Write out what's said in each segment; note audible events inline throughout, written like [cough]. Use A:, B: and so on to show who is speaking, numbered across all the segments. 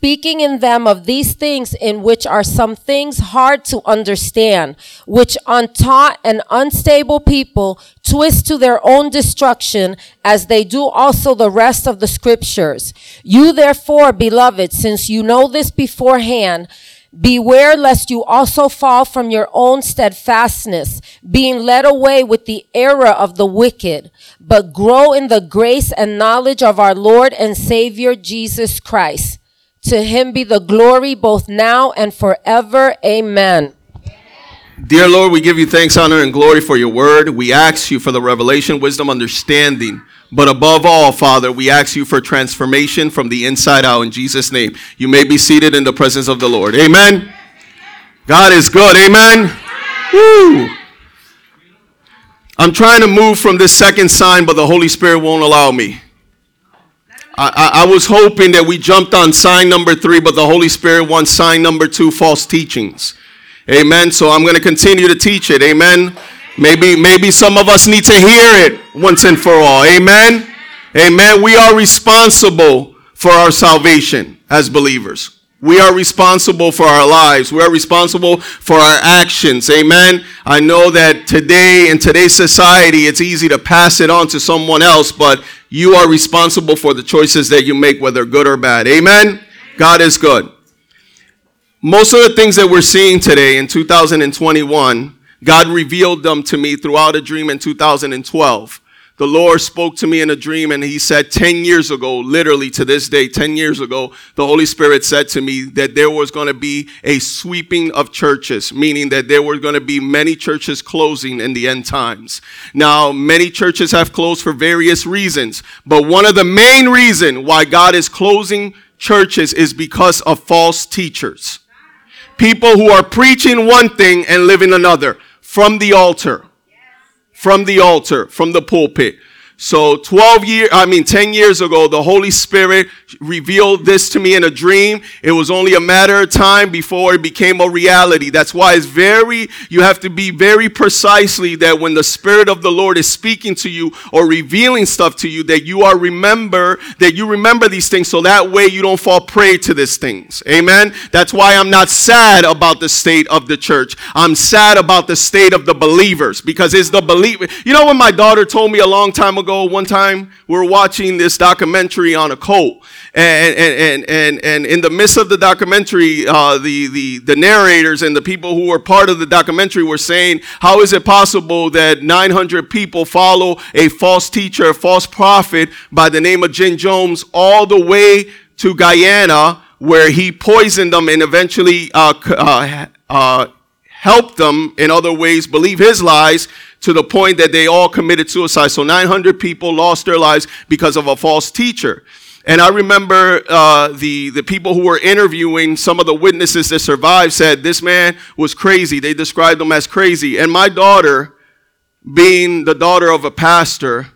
A: speaking in them of these things in which are some things hard to understand, which untaught and unstable people twist to their own destruction, as they do also the rest of the scriptures. You therefore, beloved, since you know this beforehand, Beware lest you also fall from your own steadfastness, being led away with the error of the wicked, but grow in the grace and knowledge of our Lord and Savior Jesus Christ. To him be the glory both now and forever. Amen.
B: Dear Lord, we give you thanks, honor, and glory for your word. We ask you for the revelation, wisdom, understanding but above all, Father, we ask you for transformation from the inside out in Jesus' name. You may be seated in the presence of the Lord. Amen. God is good. Amen. Woo. I'm trying to move from this second sign, but the Holy Spirit won't allow me. I, I, was hoping that we jumped on sign number three, but the Holy Spirit wants sign number two false teachings. Amen. So I'm going to continue to teach it. Amen. Maybe, maybe some of us need to hear it once and for all. Amen. Amen. We are responsible for our salvation as believers. We are responsible for our lives. We are responsible for our actions. Amen. I know that today in today's society, it's easy to pass it on to someone else, but you are responsible for the choices that you make, whether good or bad. Amen. God is good. Most of the things that we're seeing today in 2021 God revealed them to me throughout a dream in 2012. The Lord spoke to me in a dream and he said 10 years ago, literally to this day, 10 years ago, the Holy Spirit said to me that there was going to be a sweeping of churches, meaning that there were going to be many churches closing in the end times. Now, many churches have closed for various reasons, but one of the main reasons why God is closing churches is because of false teachers. People who are preaching one thing and living another from the altar. From the altar, from the pulpit. So 12 years, I mean 10 years ago, the Holy Spirit revealed this to me in a dream. It was only a matter of time before it became a reality. That's why it's very, you have to be very precisely that when the Spirit of the Lord is speaking to you or revealing stuff to you, that you are remember, that you remember these things so that way you don't fall prey to these things. Amen. That's why I'm not sad about the state of the church. I'm sad about the state of the believers because it's the believer. You know when my daughter told me a long time ago, one time we were watching this documentary on a cult. And, and, and, and, in the midst of the documentary, uh, the, the, the narrators and the people who were part of the documentary were saying, how is it possible that 900 people follow a false teacher, a false prophet by the name of Jim Jones all the way to Guyana, where he poisoned them and eventually uh, uh, uh helped them in other ways believe his lies to the point that they all committed suicide. So 900 people lost their lives because of a false teacher. And I remember uh, the, the people who were interviewing some of the witnesses that survived said this man was crazy. They described him as crazy. And my daughter, being the daughter of a pastor,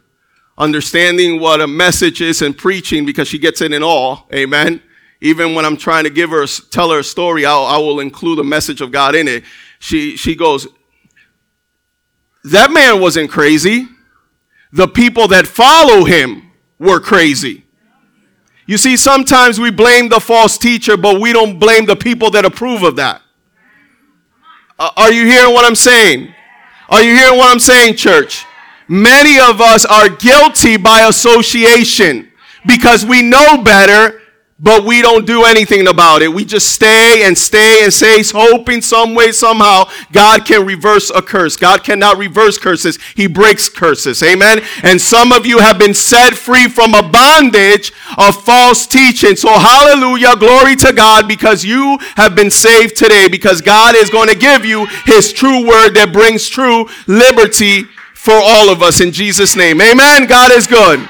B: understanding what a message is and preaching because she gets it in all, amen. Even when I'm trying to give her, tell her a story, I'll, I will include a message of God in it. She, she goes, that man wasn't crazy. The people that follow him were crazy. You see, sometimes we blame the false teacher, but we don't blame the people that approve of that. Uh, are you hearing what I'm saying? Are you hearing what I'm saying, church? Many of us are guilty by association because we know better but we don't do anything about it. We just stay and stay and stay, hoping some way, somehow, God can reverse a curse. God cannot reverse curses, He breaks curses. Amen. And some of you have been set free from a bondage of false teaching. So, hallelujah, glory to God, because you have been saved today, because God is going to give you His true word that brings true liberty for all of us in Jesus' name. Amen. God is good.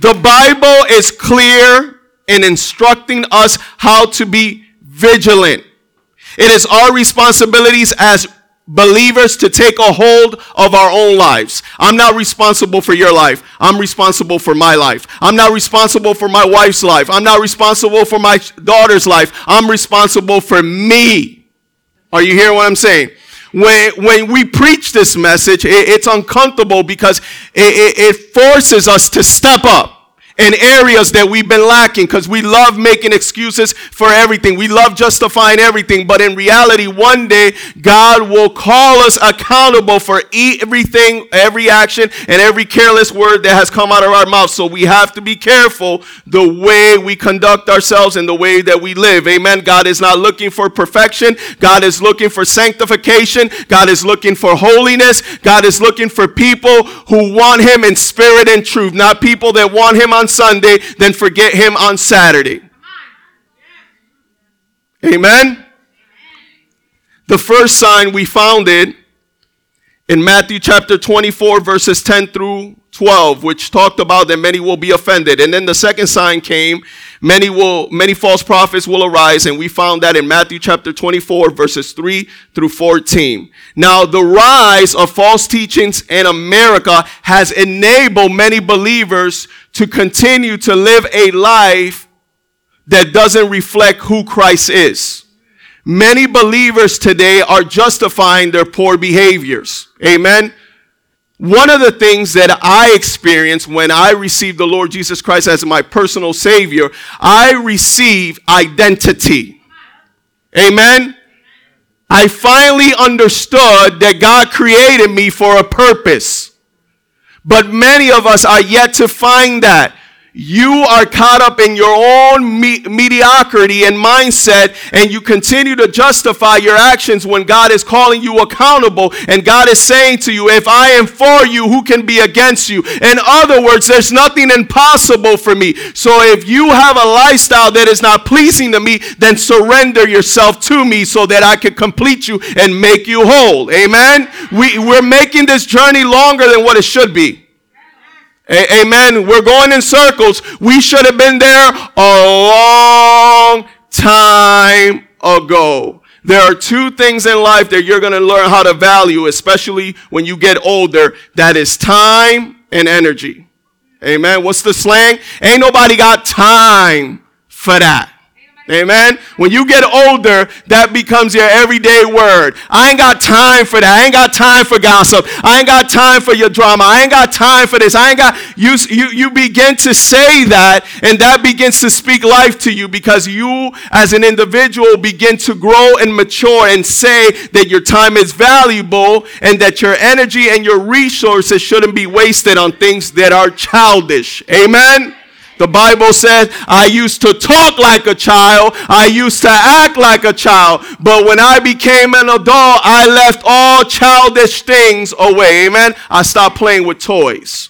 B: The Bible is clear in instructing us how to be vigilant. It is our responsibilities as believers to take a hold of our own lives. I'm not responsible for your life. I'm responsible for my life. I'm not responsible for my wife's life. I'm not responsible for my daughter's life. I'm responsible for me. Are you hearing what I'm saying? When, when we preach this message, it, it's uncomfortable because it, it, it forces us to step up in areas that we've been lacking because we love making excuses for everything. We love justifying everything. But in reality, one day, God will call us accountable for everything, every action, and every careless word that has come out of our mouth. So we have to be careful the way we conduct ourselves and the way that we live. Amen. God is not looking for perfection. God is looking for sanctification. God is looking for holiness. God is looking for people who want Him in spirit and truth, not people that want Him on on Sunday than forget him on Saturday. Amen. The first sign we found it in Matthew chapter 24, verses 10 through 12, which talked about that many will be offended. And then the second sign came, many will, many false prophets will arise. And we found that in Matthew chapter 24, verses 3 through 14. Now, the rise of false teachings in America has enabled many believers to continue to live a life that doesn't reflect who Christ is. Many believers today are justifying their poor behaviors. Amen. One of the things that I experienced when I received the Lord Jesus Christ as my personal Savior, I received identity. Amen. I finally understood that God created me for a purpose. But many of us are yet to find that. You are caught up in your own me- mediocrity and mindset, and you continue to justify your actions when God is calling you accountable. And God is saying to you, If I am for you, who can be against you? In other words, there's nothing impossible for me. So if you have a lifestyle that is not pleasing to me, then surrender yourself to me so that I can complete you and make you whole. Amen? We, we're making this journey longer than what it should be. A- amen. We're going in circles. We should have been there a long time ago. There are two things in life that you're going to learn how to value, especially when you get older. That is time and energy. Amen. What's the slang? Ain't nobody got time for that. Amen. When you get older, that becomes your everyday word. I ain't got time for that. I ain't got time for gossip. I ain't got time for your drama. I ain't got time for this. I ain't got you you you begin to say that and that begins to speak life to you because you as an individual begin to grow and mature and say that your time is valuable and that your energy and your resources shouldn't be wasted on things that are childish. Amen. The Bible says, I used to talk like a child, I used to act like a child, but when I became an adult, I left all childish things away. Amen. I stopped playing with toys.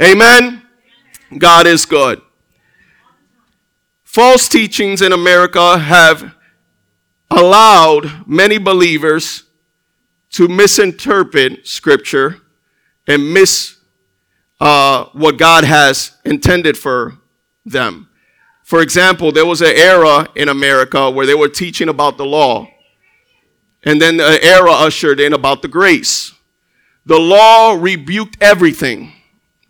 B: Amen. God is good. False teachings in America have allowed many believers to misinterpret scripture and mis uh, what God has intended for them. For example, there was an era in America where they were teaching about the law, and then an era ushered in about the grace. The law rebuked everything.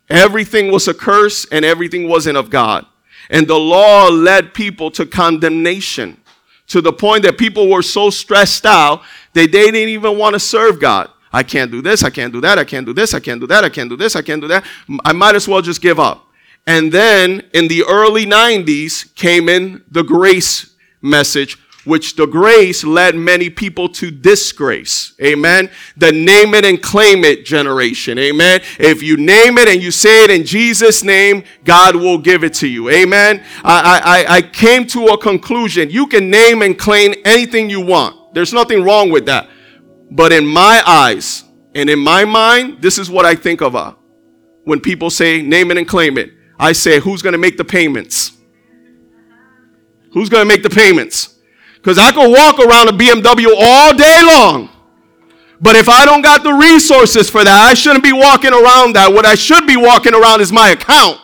B: Everything was a curse and everything wasn't of God. And the law led people to condemnation to the point that people were so stressed out that they didn't even want to serve God. I can't do this, I can't do that, I can't do this, I can't do that, I can't do this, I can't do that. I might as well just give up. And then in the early 90s came in the grace message, which the grace led many people to disgrace. Amen. The name it and claim it generation. Amen. If you name it and you say it in Jesus' name, God will give it to you. Amen. I, I, I came to a conclusion. You can name and claim anything you want. There's nothing wrong with that. But in my eyes and in my mind, this is what I think of uh, when people say name it and claim it. I say, who's going to make the payments? Who's going to make the payments? Because I could walk around a BMW all day long. But if I don't got the resources for that, I shouldn't be walking around that. What I should be walking around is my account.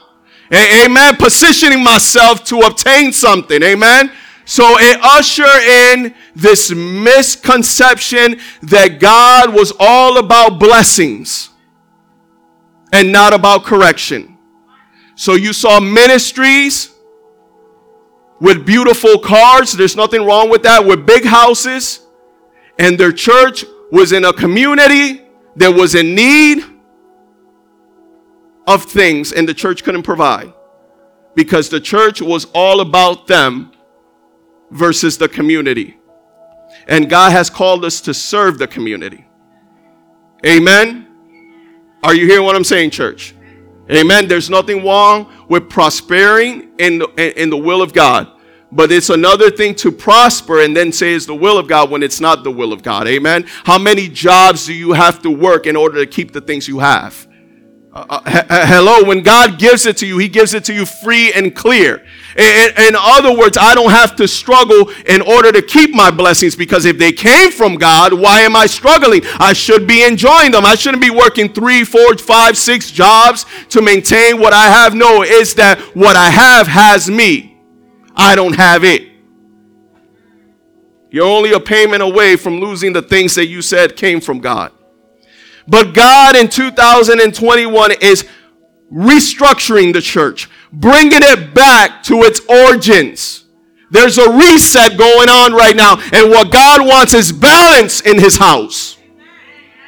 B: A- amen. Positioning myself to obtain something. Amen. So it ushered in this misconception that God was all about blessings and not about correction. So you saw ministries with beautiful cars. There's nothing wrong with that. With big houses. And their church was in a community that was in need of things and the church couldn't provide. because the church was all about them versus the community. And God has called us to serve the community. Amen. Are you hearing what I'm saying, church? Amen. There's nothing wrong with prospering in the, in the will of God. But it's another thing to prosper and then say it's the will of God when it's not the will of God. Amen. How many jobs do you have to work in order to keep the things you have? Uh, uh, hello, when God gives it to you, He gives it to you free and clear. In, in, other words, I don't have to struggle in order to keep my blessings because if they came from God, why am I struggling? I should be enjoying them. I shouldn't be working three, four, five, six jobs to maintain what I have. No, it's that what I have has me. I don't have it. You're only a payment away from losing the things that you said came from God. But God in 2021 is restructuring the church, bringing it back to its origins. There's a reset going on right now, and what God wants is balance in His house.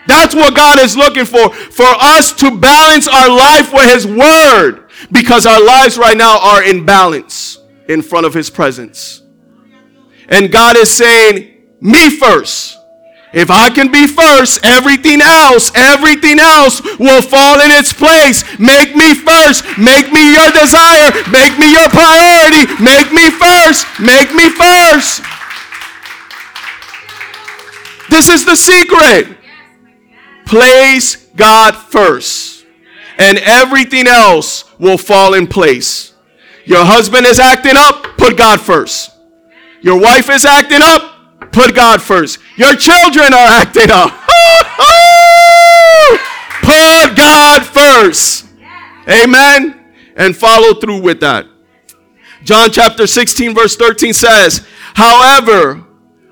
B: That's what God is looking for, for us to balance our life with His Word, because our lives right now are in balance in front of His presence. And God is saying, Me first. If I can be first, everything else, everything else will fall in its place. Make me first. Make me your desire. Make me your priority. Make me first. Make me first. This is the secret. Place God first, and everything else will fall in place. Your husband is acting up, put God first. Your wife is acting up, Put God first. Your children are acting up. [laughs] Put God first. Amen. And follow through with that. John chapter 16, verse 13 says, However,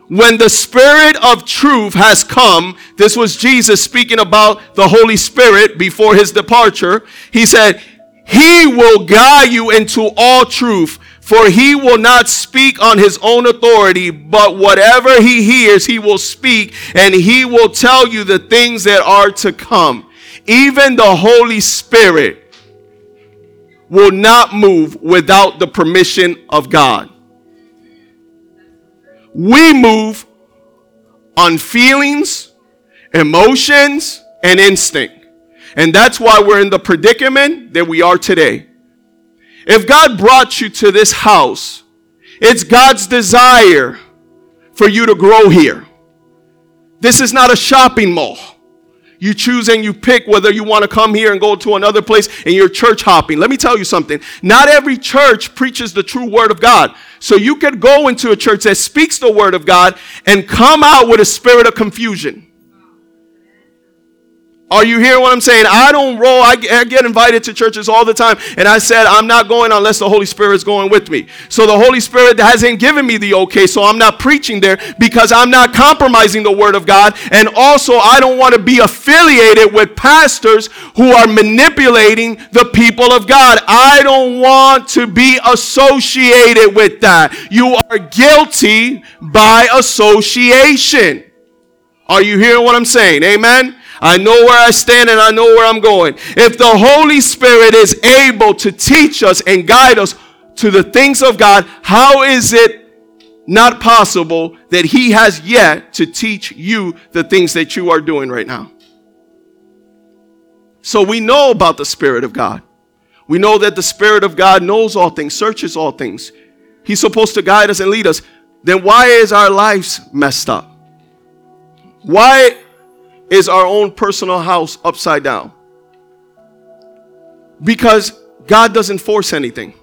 B: when the Spirit of truth has come, this was Jesus speaking about the Holy Spirit before his departure. He said, He will guide you into all truth for he will not speak on his own authority, but whatever he hears, he will speak, and he will tell you the things that are to come. Even the Holy Spirit will not move without the permission of God. We move on feelings, emotions, and instinct. And that's why we're in the predicament that we are today. If God brought you to this house, it's God's desire for you to grow here. This is not a shopping mall. You choose and you pick whether you want to come here and go to another place and you're church hopping. Let me tell you something. Not every church preaches the true word of God. So you could go into a church that speaks the word of God and come out with a spirit of confusion. Are you hearing what I'm saying? I don't roll. I, get invited to churches all the time. And I said, I'm not going unless the Holy Spirit is going with me. So the Holy Spirit hasn't given me the okay. So I'm not preaching there because I'm not compromising the Word of God. And also, I don't want to be affiliated with pastors who are manipulating the people of God. I don't want to be associated with that. You are guilty by association. Are you hearing what I'm saying? Amen. I know where I stand and I know where I'm going. If the Holy Spirit is able to teach us and guide us to the things of God, how is it not possible that He has yet to teach you the things that you are doing right now? So we know about the Spirit of God. We know that the Spirit of God knows all things, searches all things. He's supposed to guide us and lead us. Then why is our lives messed up? Why is our own personal house upside down. Because God doesn't force anything.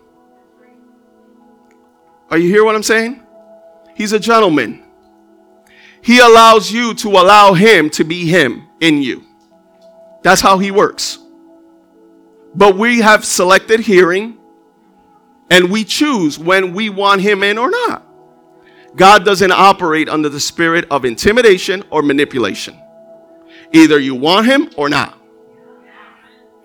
B: Are you hear what I'm saying? He's a gentleman. He allows you to allow him to be him in you. That's how he works. But we have selected hearing and we choose when we want him in or not. God doesn't operate under the spirit of intimidation or manipulation. Either you want him or not.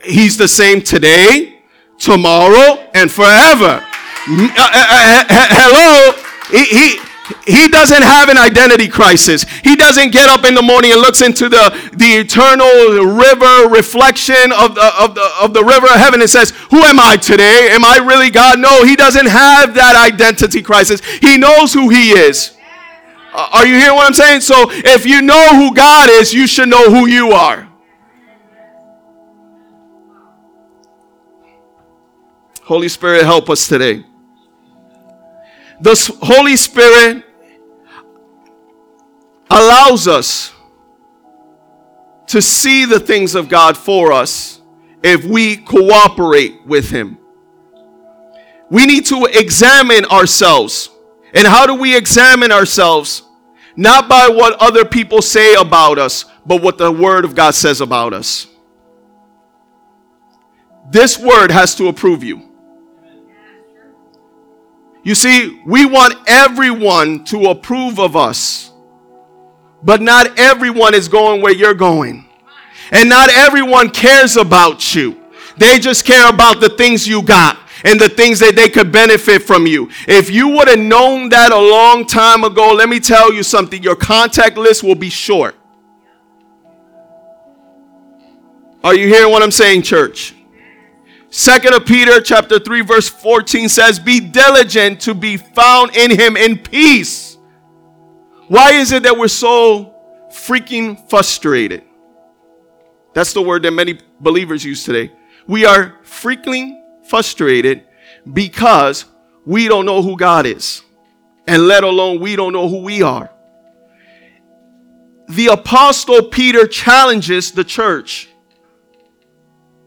B: He's the same today, tomorrow, and forever. Uh, uh, uh, hello. He, he, he doesn't have an identity crisis. He doesn't get up in the morning and looks into the, the eternal river reflection of the, of, the, of the river of heaven and says, Who am I today? Am I really God? No, he doesn't have that identity crisis. He knows who he is. Uh, are you hearing what I'm saying? So if you know who God is, you should know who you are. Holy Spirit, help us today. The Holy Spirit allows us to see the things of God for us if we cooperate with Him. We need to examine ourselves. And how do we examine ourselves? Not by what other people say about us, but what the Word of God says about us. This Word has to approve you. You see, we want everyone to approve of us. But not everyone is going where you're going. And not everyone cares about you. They just care about the things you got and the things that they could benefit from you. If you would have known that a long time ago, let me tell you something your contact list will be short. Are you hearing what I'm saying, church? Second of Peter chapter 3 verse 14 says, "Be diligent to be found in him in peace." Why is it that we're so freaking frustrated? That's the word that many believers use today. We are freaking frustrated because we don't know who God is, and let alone we don't know who we are. The apostle Peter challenges the church.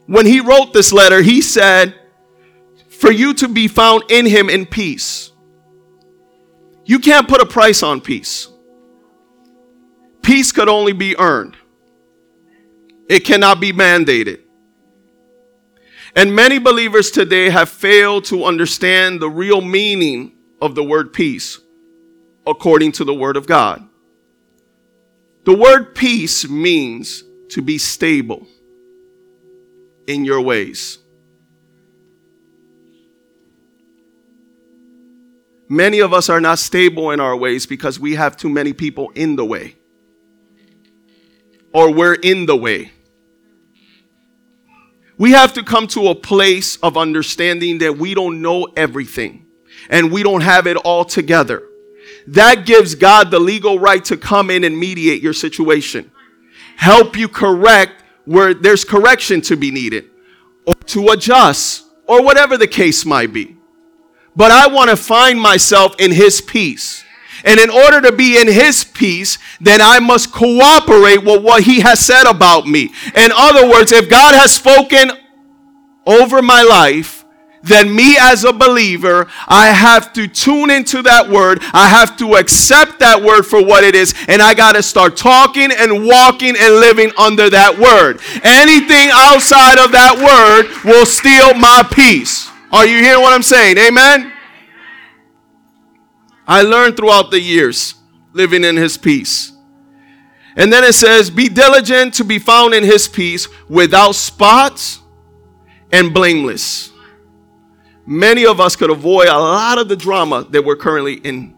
B: When he wrote this letter, he said, For you to be found in him in peace. You can't put a price on peace. Peace could only be earned, it cannot be mandated. And many believers today have failed to understand the real meaning of the word peace according to the word of God. The word peace means to be stable in your ways. Many of us are not stable in our ways because we have too many people in the way. Or we're in the way. We have to come to a place of understanding that we don't know everything and we don't have it all together. That gives God the legal right to come in and mediate your situation, help you correct where there's correction to be needed, or to adjust, or whatever the case might be but I want to find myself in His peace. And in order to be in His peace, then I must cooperate with what He has said about me. In other words, if God has spoken over my life, then me as a believer, I have to tune into that word. I have to accept that word for what it is. And I got to start talking and walking and living under that word. Anything outside of that word will steal my peace. Are you hearing what I'm saying? Amen? I learned throughout the years living in his peace. And then it says, Be diligent to be found in his peace without spots and blameless. Many of us could avoid a lot of the drama that we're currently in.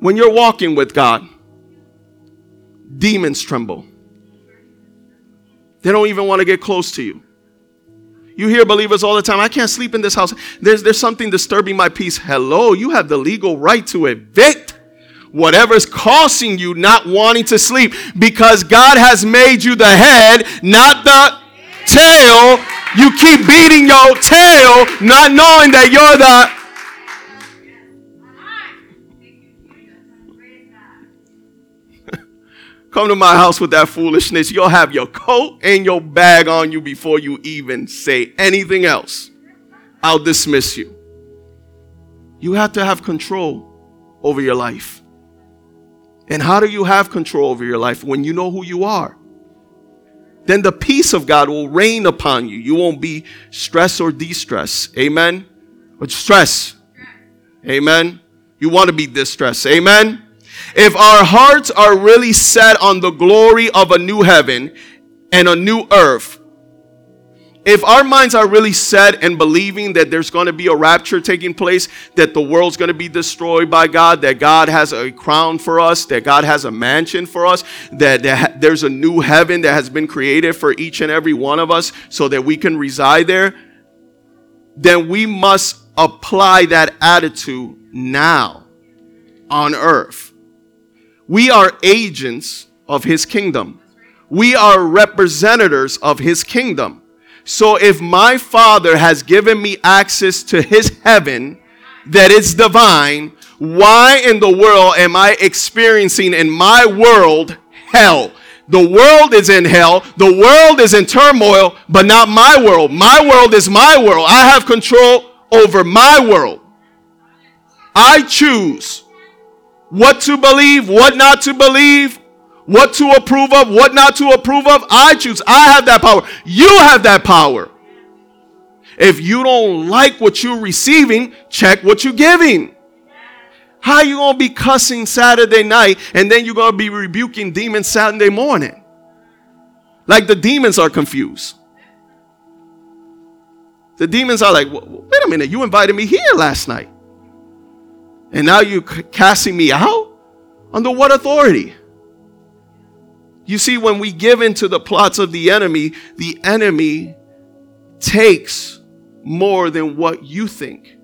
B: When you're walking with God, demons tremble. They don't even want to get close to you. You hear believers all the time, I can't sleep in this house. There's, there's something disturbing my peace. Hello, you have the legal right to evict whatever's causing you not wanting to sleep because God has made you the head, not the tail. You keep beating your tail, not knowing that you're the Come to my house with that foolishness. You'll have your coat and your bag on you before you even say anything else. I'll dismiss you. You have to have control over your life. And how do you have control over your life? When you know who you are. Then the peace of God will reign upon you. You won't be stress or distress. Amen. But stress. Amen. You want to be distressed. Amen. If our hearts are really set on the glory of a new heaven and a new earth, if our minds are really set and believing that there's going to be a rapture taking place, that the world's going to be destroyed by God, that God has a crown for us, that God has a mansion for us, that, that there's a new heaven that has been created for each and every one of us so that we can reside there, then we must apply that attitude now on earth. We are agents of his kingdom. We are representatives of his kingdom. So if my Father has given me access to his heaven that is divine, why in the world am I experiencing in my world hell? The world is in hell. The world is in turmoil, but not my world. My world is my world. I have control over my world. I choose what to believe, what not to believe, what to approve of, what not to approve of. I choose. I have that power. You have that power. If you don't like what you're receiving, check what you're giving. How you gonna be cussing Saturday night and then you're gonna be rebuking demons Saturday morning? Like the demons are confused. The demons are like, wait a minute, you invited me here last night. And now you're casting me out? Under what authority? You see, when we give into the plots of the enemy, the enemy takes more than what you think.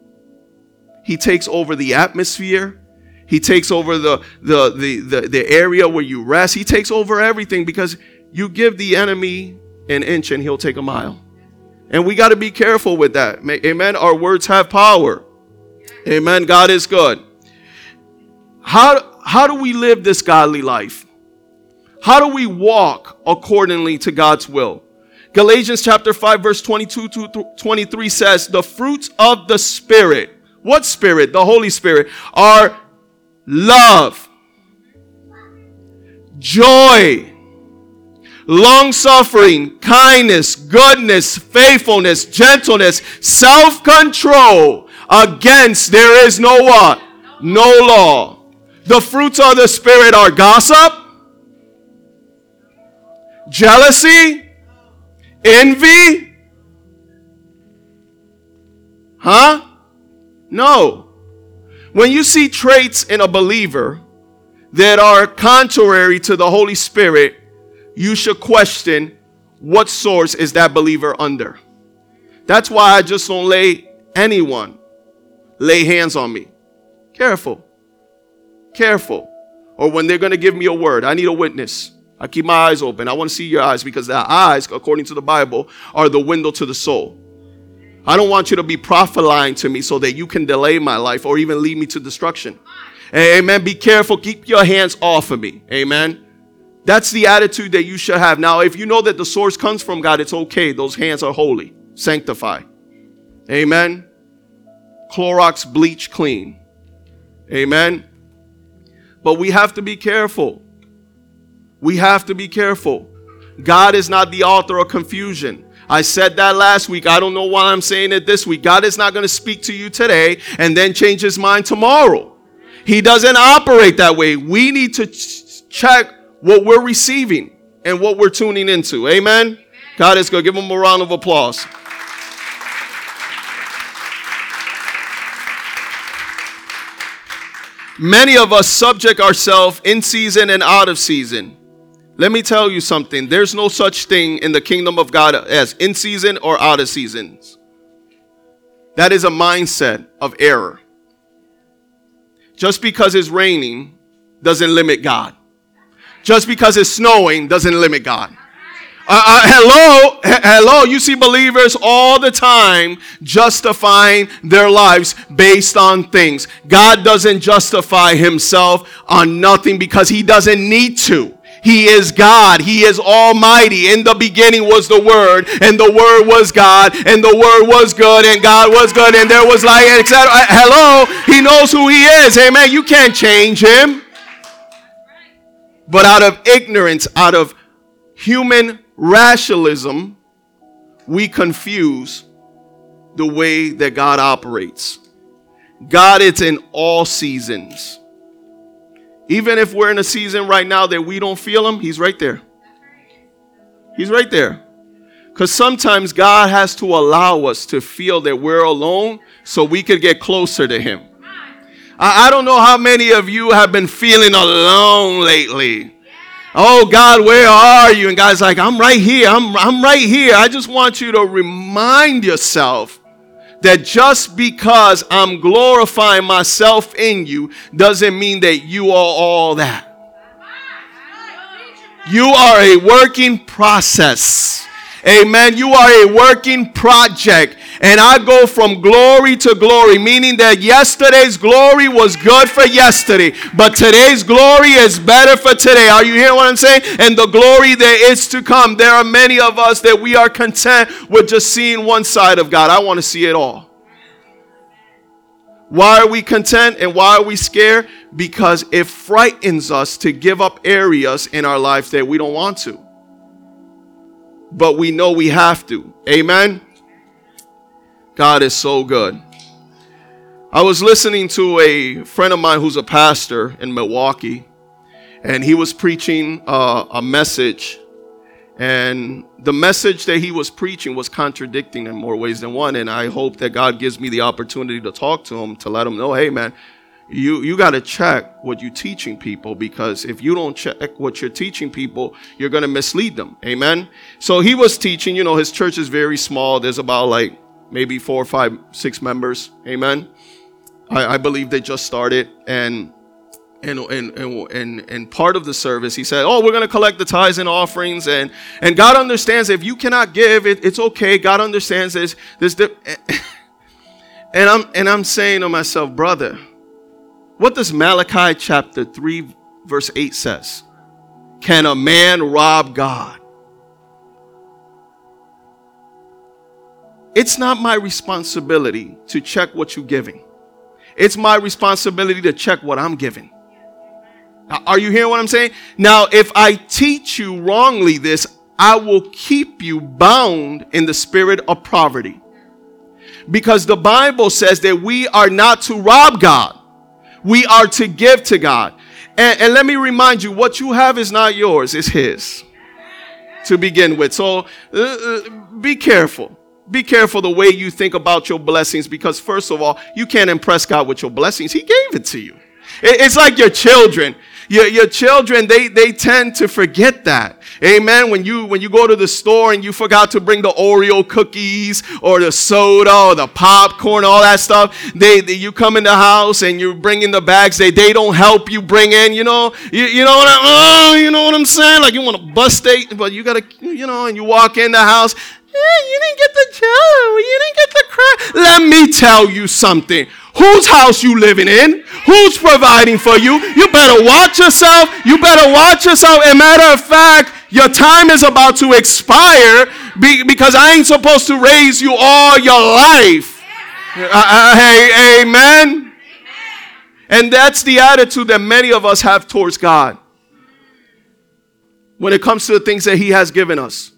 B: He takes over the atmosphere. He takes over the, the, the, the, the area where you rest. He takes over everything because you give the enemy an inch and he'll take a mile. And we got to be careful with that. Amen. Our words have power. Amen. God is good. How, how do we live this godly life? How do we walk accordingly to God's will? Galatians chapter 5 verse 22 to 23 says, "The fruits of the spirit, what spirit? The Holy Spirit are love, joy, long suffering, kindness, goodness, faithfulness, gentleness, self control. Against there is no what? No law. The fruits of the Spirit are gossip, Jealousy? Envy? Huh? No. When you see traits in a believer that are contrary to the Holy Spirit, you should question what source is that believer under. That's why I just don't lay anyone lay hands on me. Careful. Careful. Or when they're going to give me a word, I need a witness. I keep my eyes open. I want to see your eyes because the eyes, according to the Bible, are the window to the soul. I don't want you to be prophesying to me so that you can delay my life or even lead me to destruction. Amen. Be careful. Keep your hands off of me. Amen. That's the attitude that you should have. Now, if you know that the source comes from God, it's okay. Those hands are holy. Sanctify. Amen. Clorox bleach clean. Amen. But we have to be careful. We have to be careful. God is not the author of confusion. I said that last week. I don't know why I'm saying it this week. God is not going to speak to you today and then change his mind tomorrow. He doesn't operate that way. We need to ch- check what we're receiving and what we're tuning into. Amen? Amen. God is good. Give him a round of applause. Many of us subject ourselves in season and out of season. Let me tell you something. There's no such thing in the kingdom of God as in season or out of seasons. That is a mindset of error. Just because it's raining doesn't limit God. Just because it's snowing doesn't limit God. Uh, uh, hello, hello. You see believers all the time justifying their lives based on things. God doesn't justify himself on nothing because he doesn't need to. He is God. He is almighty. In the beginning was the Word, and the Word was God, and the Word was good, and God was good, and there was light, etc. Uh, hello, He knows who He is. Amen. You can't change Him. But out of ignorance, out of human rationalism, we confuse the way that God operates. God is in all seasons. Even if we're in a season right now that we don't feel Him, He's right there. He's right there. Because sometimes God has to allow us to feel that we're alone so we could get closer to Him. I, I don't know how many of you have been feeling alone lately. Oh God, where are you? And God's like, I'm right here. I'm, I'm right here. I just want you to remind yourself that just because I'm glorifying myself in you doesn't mean that you are all that. You are a working process. Amen. You are a working project. And I go from glory to glory, meaning that yesterday's glory was good for yesterday, but today's glory is better for today. Are you hearing what I'm saying? And the glory that is to come. There are many of us that we are content with just seeing one side of God. I want to see it all. Why are we content and why are we scared? Because it frightens us to give up areas in our life that we don't want to but we know we have to. Amen. God is so good. I was listening to a friend of mine who's a pastor in Milwaukee, and he was preaching uh, a message. And the message that he was preaching was contradicting in more ways than one. And I hope that God gives me the opportunity to talk to him to let him know, hey, man, you you got to check what you're teaching people because if you don't check what you're teaching people you're going to mislead them amen so he was teaching you know his church is very small there's about like maybe four five six members amen i, I believe they just started and and, and, and, and, part of the service, he said, Oh, we're going to collect the tithes and offerings. And, and God understands if you cannot give, it, it's okay. God understands this. this [laughs] and, I'm, and I'm saying to myself, Brother, what does Malachi chapter 3, verse 8 says? Can a man rob God? It's not my responsibility to check what you're giving. It's my responsibility to check what I'm giving. Are you hearing what I'm saying? Now, if I teach you wrongly this, I will keep you bound in the spirit of poverty. Because the Bible says that we are not to rob God we are to give to God. And, and, let me remind you, what you have is not yours, it's His to begin with. So uh, uh, be careful. Be careful the way you think about your blessings because, first of all, you can't impress God with your blessings. He gave it to you. It's like your children. Your, your children, they, they tend to forget that. Amen. When you when you go to the store and you forgot to bring the Oreo cookies or the soda or the popcorn, all that stuff, they, they you come in the house and you bring in the bags. They they don't help you bring in. You know you, you know what I, oh, you know what I'm saying? Like you want to bust it, but you gotta you know. And you walk in the house. Hey, you didn't get the jello. You didn't get the crap. Let me tell you something. Whose house you living in? Who's providing for you? You better watch yourself. You better watch yourself. And matter of fact, your time is about to expire because I ain't supposed to raise you all your life. Uh, uh, hey, amen. And that's the attitude that many of us have towards God when it comes to the things that He has given us.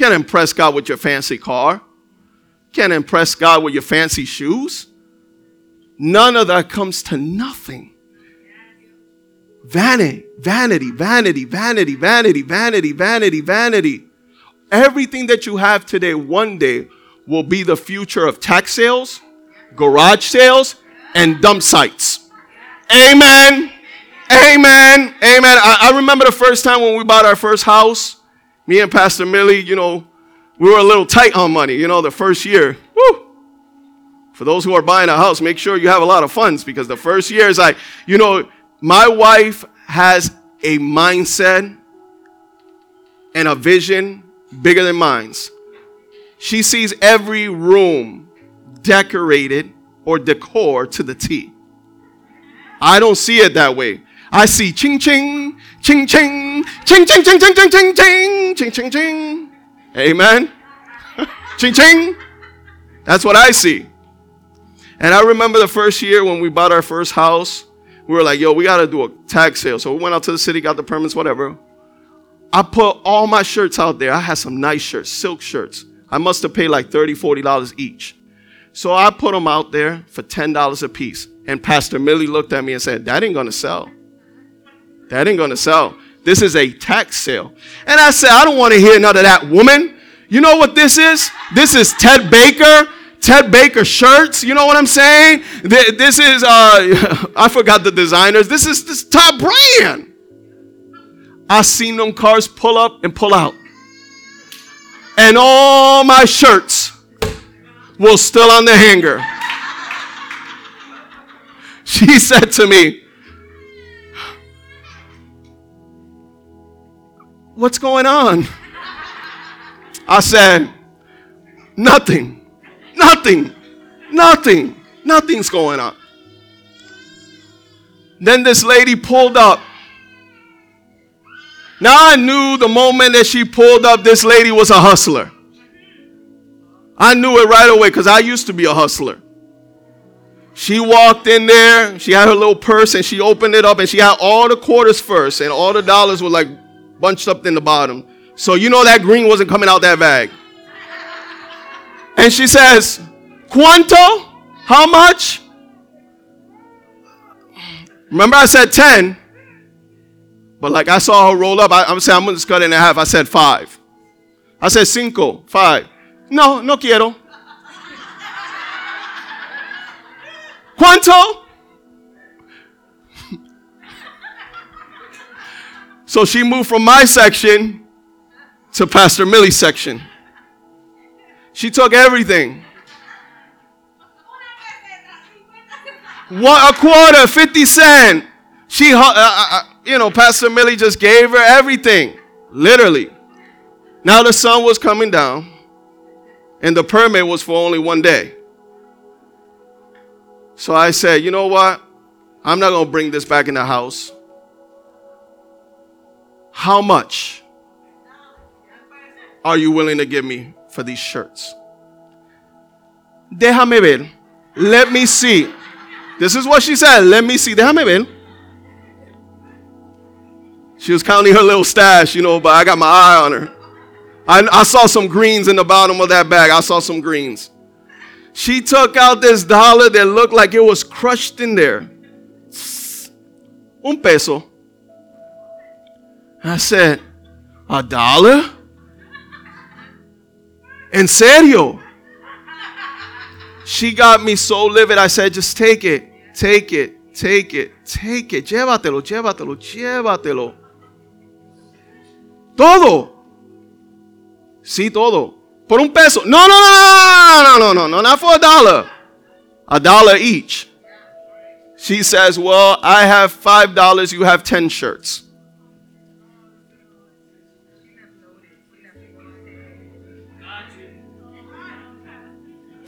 B: Can't impress God with your fancy car. Can't impress God with your fancy shoes. None of that comes to nothing. Vanity, vanity, vanity, vanity, vanity, vanity, vanity, vanity. Everything that you have today one day will be the future of tax sales, garage sales, and dump sites. Amen. Amen. Amen. I, I, remember the first time when we bought our first house, me and Pastor Millie, you know, we were a little tight on money, you know, the first year. Woo. For those who are buying a house, make sure you have a lot of funds because the first year is like, you know, my wife has a mindset and a vision bigger than mine's. She sees every room decorated or decor to the T. I don't see it that way. I see ching ching, ching ching, ching ching ching ching ching ching ching ching ching ching. Amen. [laughs] ching ching. That's what I see. And I remember the first year when we bought our first house, we were like, yo, we got to do a tag sale. So we went out to the city, got the permits, whatever. I put all my shirts out there. I had some nice shirts, silk shirts. I must have paid like $30, $40 each. So I put them out there for $10 a piece. And Pastor Millie looked at me and said, That ain't gonna sell. That ain't gonna sell. This is a tax sale. And I said, I don't want to hear none of that woman. You know what this is? This is Ted Baker. Ted Baker shirts. You know what I'm saying? This is uh, [laughs] I forgot the designers. This is this top brand. I seen them cars pull up and pull out, and all my shirts will still on the hanger. [laughs] She said to me, What's going on? I said, Nothing. Nothing. Nothing. Nothing's going on. Then this lady pulled up. Now I knew the moment that she pulled up, this lady was a hustler. I knew it right away because I used to be a hustler. She walked in there, she had her little purse and she opened it up and she had all the quarters first and all the dollars were like bunched up in the bottom. So you know that green wasn't coming out that bag. And she says, Quanto? How much? Remember I said 10. But like I saw her roll up, I, am saying I'm gonna just cut it in half. I said five. I said cinco, five. No, no quiero. [laughs] Quanto? So she moved from my section to Pastor Millie's section. She took everything. One a quarter, fifty cent. She, uh, uh, uh, you know, Pastor Millie just gave her everything, literally. Now the sun was coming down, and the permit was for only one day. So I said, you know what? I'm not gonna bring this back in the house. How much are you willing to give me for these shirts? Déjame ver. Let me see. This is what she said. Let me see. Déjame ver. She was counting her little stash, you know, but I got my eye on her. I, I saw some greens in the bottom of that bag. I saw some greens. She took out this dollar that looked like it was crushed in there. Un peso. I said, A dollar? En serio? She got me so livid. I said, Just take it, take it, take it, take it. Llévatelo, llévatelo, llévatelo. Todo. Sí, todo. Por un peso. No, no, no, no, no, no, no, not for a dollar. A dollar each. She says, Well, I have five dollars, you have ten shirts.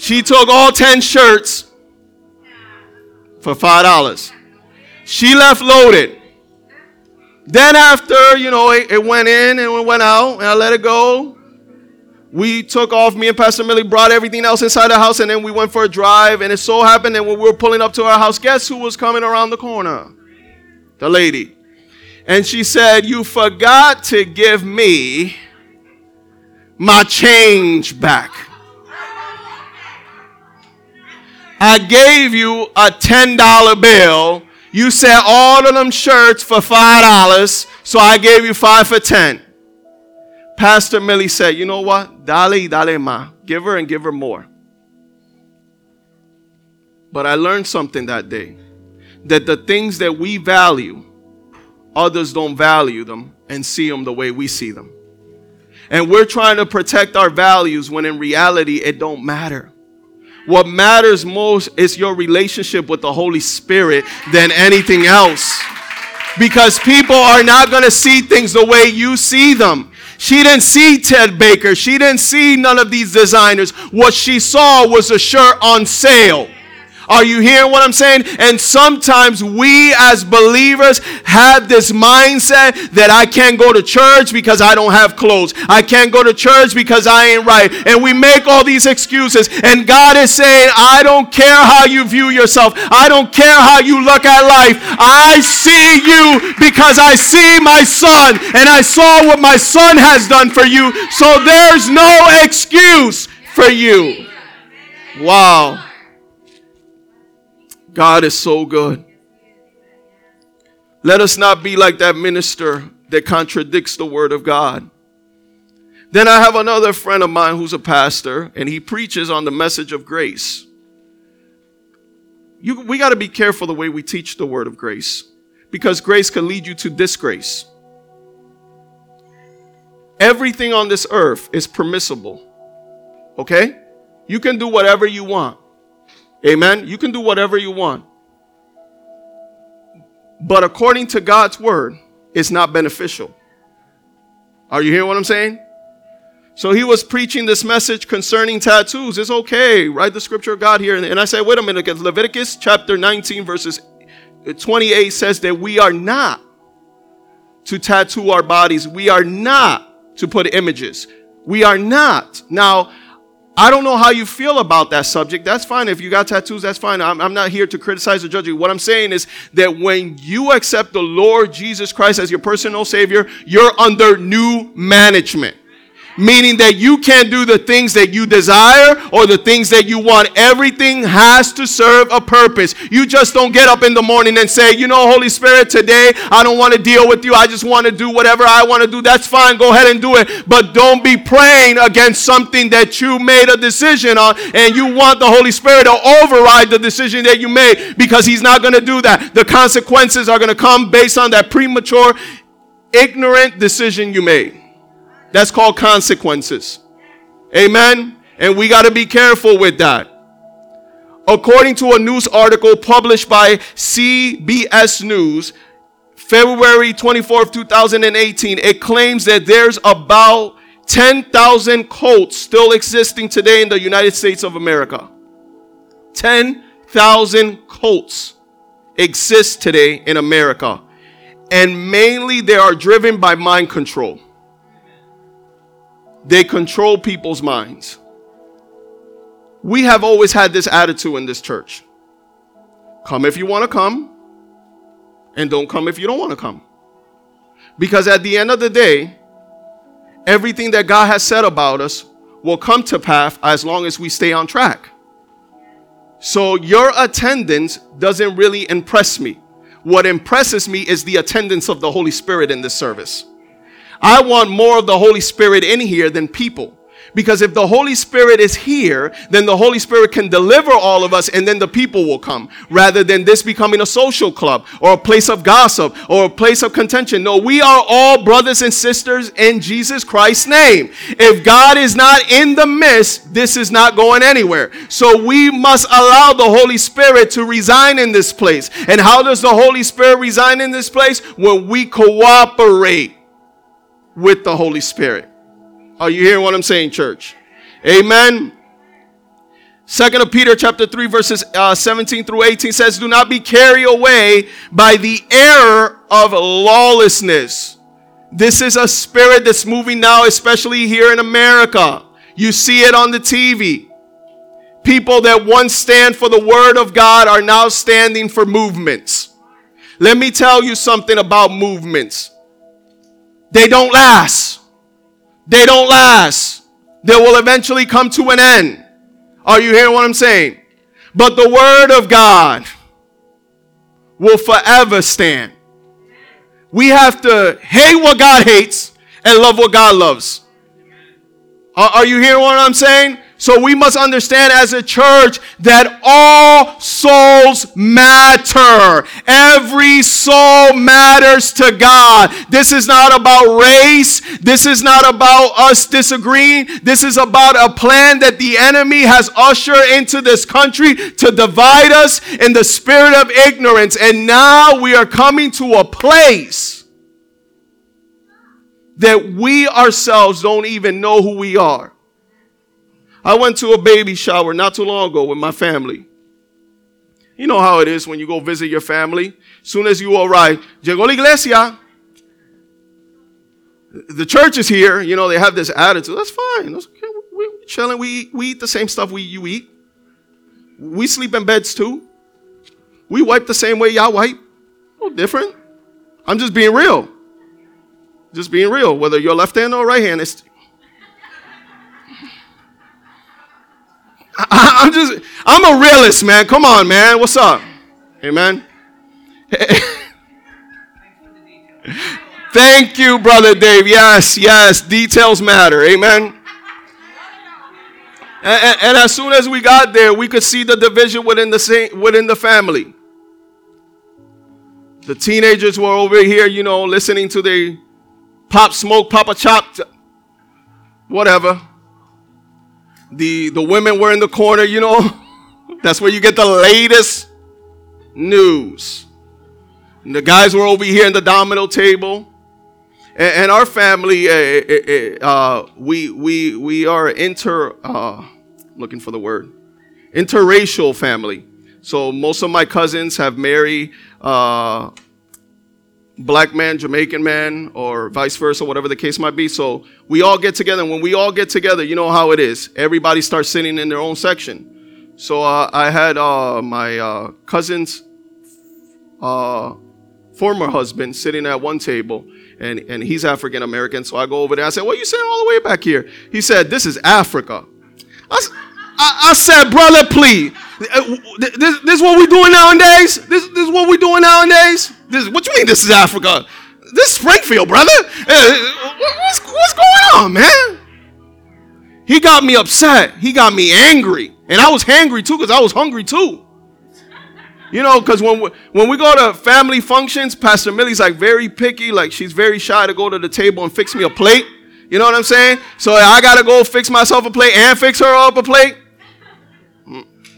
B: She took all 10 shirts for $5. She left loaded. Then after, you know, it, it, went in and it went out and I let it go. We took off, me and Pastor Millie brought everything else inside the house and then we went for a drive. And it so happened that when we were pulling up to our house, guess who was coming around the corner? The lady. And she said, You forgot to give me my change back. I gave you a $10 bill. You said all of them shirts for $5, so I gave you 5 for 10. Pastor Millie said, You know what? Dale dale ma. Give her and give her more. But I learned something that day that the things that we value, others don't value them and see them the way we see them. And we're trying to protect our values when in reality it don't matter. What matters most is your relationship with the Holy Spirit than anything else. Because people are not going to see things the way you see them. She didn't see Ted Baker. She didn't see none of these designers. What she saw was a shirt on sale. Are you hearing what I'm saying? And sometimes we as believers have this mindset that I can't go to church because I don't have clothes. I can't go to church because I ain't right. And we make all these excuses. And God is saying, I don't care how you view yourself. I don't care how you look at life. I see you because I see my son and I saw what my son has done for you. So there's no excuse for you. Wow. God is so good. Let us not be like that minister that contradicts the word of God. Then I have another friend of mine who's a pastor, and he preaches on the message of grace. You, we got to be careful the way we teach the word of grace because grace can lead you to disgrace. Everything on this earth is permissible. Okay? You can do whatever you want. Amen? You can do whatever you want. But according to God's word, it's not beneficial. Are you hearing what I'm saying? So he was preaching this message concerning tattoos. It's okay. Write the scripture of God here. And I said, wait a minute. Leviticus chapter 19, verses 28 says that we are not to tattoo our bodies. We are not to put images. We are not. Now, I don't know how you feel about that subject. That's fine. If you got tattoos, that's fine. I'm, I'm, not here to criticize or judge you. What I'm saying is that when you accept the Lord Jesus Christ as your personal Savior, you're under new management meaning that you can't do the things that you desire or the things that you want. Everything has to serve a purpose. You just don't get up in the morning and say, you know, Holy Spirit, today I don't want to deal with you. I just want to do whatever I want to do. That's fine. Go ahead and do it. But don't be praying against something that you made a decision on and you want the Holy Spirit to override the decision that you made because He's not going to do that. The consequences are going to come based on that premature, ignorant decision you made. That's called consequences. Amen. And we got to be careful with that. According to a news article published by CBS News, February 24th, 2018, it claims that there's about 10,000 cults still existing today in the United States of America. 10,000 cults exist today in America. And mainly they are driven by mind control. They control people's minds. We have always had this attitude in this church come if you want to come, and don't come if you don't want to come. Because at the end of the day, everything that God has said about us will come to pass as long as we stay on track. So your attendance doesn't really impress me. What impresses me is the attendance of the Holy Spirit in this service. I want more of the Holy Spirit in here than people. Because if the Holy Spirit is here, then the Holy Spirit can deliver all of us and then the people will come. Rather than this becoming a social club or a place of gossip or a place of contention. No, we are all brothers and sisters in Jesus Christ's name. If God is not in the midst, this is not going anywhere. So we must allow the Holy Spirit to reside in this place. And how does the Holy Spirit reside in this place? When we cooperate with the Holy Spirit. Are you hearing what I'm saying, church? Amen. Second of Peter chapter 3 verses uh, 17 through 18 says, Do not be carried away by the error of lawlessness. This is a spirit that's moving now, especially here in America. You see it on the TV. People that once stand for the word of God are now standing for movements. Let me tell you something about movements. They don't last. They don't last. They will eventually come to an end. Are you hearing what I'm saying? But the word of God will forever stand. We have to hate what God hates and love what God loves. Are, you hearing what I'm saying? So we must understand as a church that all souls matter. Every soul matters to God. This is not about race. This is not about us disagreeing. This is about a plan that the enemy has ushered into this country to divide us in the spirit of ignorance. And now we are coming to a place that we ourselves don't even know who we are. I went to a baby shower not too long ago with my family. You know how it is when you go visit your family. Soon as you arrive, llegó la iglesia. The church is here. You know, they have this attitude. That's fine. That's okay. We're chilling. We we eat the same stuff we, you eat. We sleep in beds too. We wipe the same way y'all wipe. No different. I'm just being real. Just being real. Whether you're left hand or right hand, it's I, am just, I'm a realist, man. Come on, man. What's up? Amen. Thank you, Brother Dave. Yes, yes. Details matter. Amen. And, and, and, as soon as we got there, we could see the division within the same, within the family. The teenagers were over here, you know, listening to the pop smoke, papa chop, whatever. The the women were in the corner, you know. [laughs] That's where you get the latest news. And the guys were over here in the domino table. And, and our family, uh, uh, we, we, we are inter, uh, looking for the word, interracial family. So most of my cousins have married uh, black man, Jamaican man, or vice versa, whatever the case might be. So we all get together. And when we all get together, you know how it is. Everybody starts sitting in their own section. So uh, I had uh, my uh, cousin's uh, former husband sitting at one table, and, and he's African American. So I go over there. I said, What are you saying all the way back here? He said, This is Africa. I, I, I said, Brother, please. Uh, this, this is what we're doing nowadays? This, this is what we're doing nowadays? This, what you mean this is Africa? This is Springfield, brother. Uh, what's, what's going on, man? He got me upset. He got me angry. And I was hungry too because I was hungry too. You know, because when we, when we go to family functions, Pastor Millie's like very picky. Like she's very shy to go to the table and fix me a plate. You know what I'm saying? So I got to go fix myself a plate and fix her up a plate.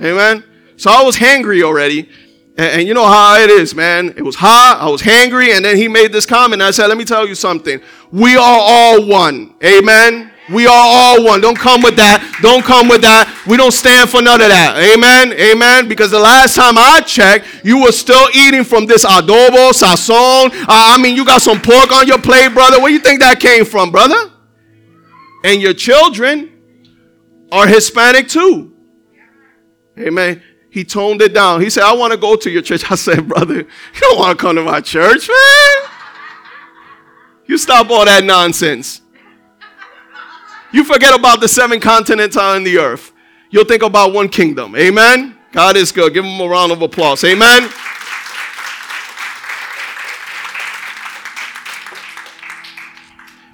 B: Amen. So I was hangry already. And, and, you know how it is, man. It was hot. I was hangry. And then he made this comment. I said, let me tell you something. We are all one. Amen. We are all one. Don't come with that. Don't come with that. We don't stand for none of that. Amen. Amen. Because the last time I checked, you were still eating from this adobo, sazon. Uh, I mean, you got some pork on your plate, brother. Where you think that came from, brother? And your children are Hispanic too. Amen. He toned it down. He said, I want to go to your church. [laughs] I said, brother, you don't want to come to my church, man. You stop all that nonsense. You forget about the seven continents on the earth. You'll think about one kingdom. Amen. God is good. Give him a round of applause. Amen.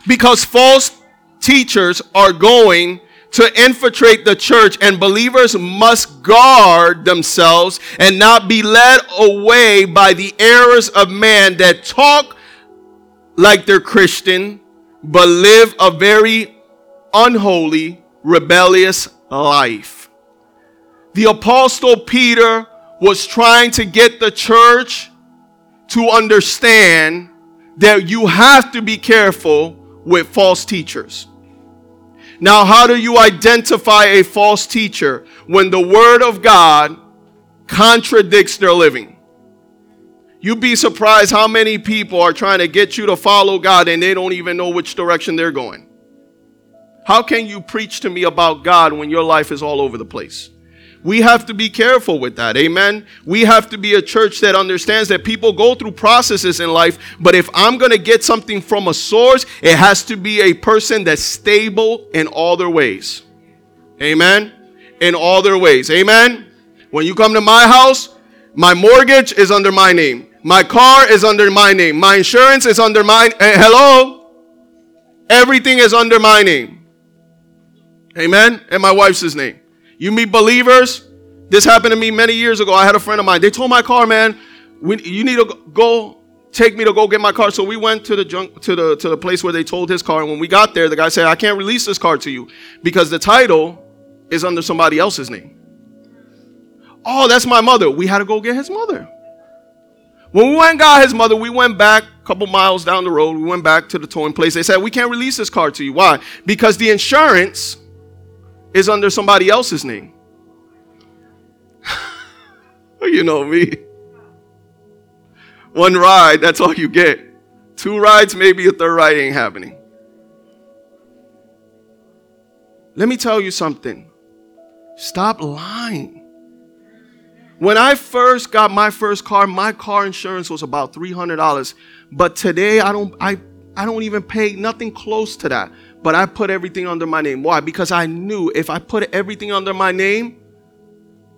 B: Because false teachers are going to infiltrate the church, and believers must guard themselves and not be led away by the errors of man that talk like they're Christian, but live a very unholy, rebellious life. The apostle Peter was trying to get the church to understand that you have to be careful with false teachers. Now, how do you identify a false teacher when the word of God contradicts their living? You'd be surprised how many people are trying to get you to follow God and they don't even know which direction they're going. How can you preach to me about God when your life is all over the place? We have to be careful with that. Amen. We have to be a church that understands that people go through processes in life, but if I'm going to get something from a source, it has to be a person that's stable in all their ways. Amen. In all their ways. Amen. When you come to my house, my mortgage is under my name. My car is under my name. My insurance is under my eh, hello. Everything is under my name. Amen. And my wife's name. You meet believers. This happened to me many years ago. I had a friend of mine. They told my car, man, we, you need to go take me to go get my car. So we went to the junk to the to the place where they told his car. And when we got there, the guy said, I can't release this car to you because the title is under somebody else's name. Oh, that's my mother. We had to go get his mother. When we went got his mother, we went back a couple miles down the road. We went back to the towing place. They said, We can't release this car to you. Why? Because the insurance is under somebody else's name. [laughs] you know me. One ride, that's all you get. Two rides, maybe a third ride ain't happening. Let me tell you something. Stop lying. When I first got my first car, my car insurance was about $300. But today I don't I I don't even pay nothing close to that but I put everything under my name. Why? Because I knew if I put everything under my name,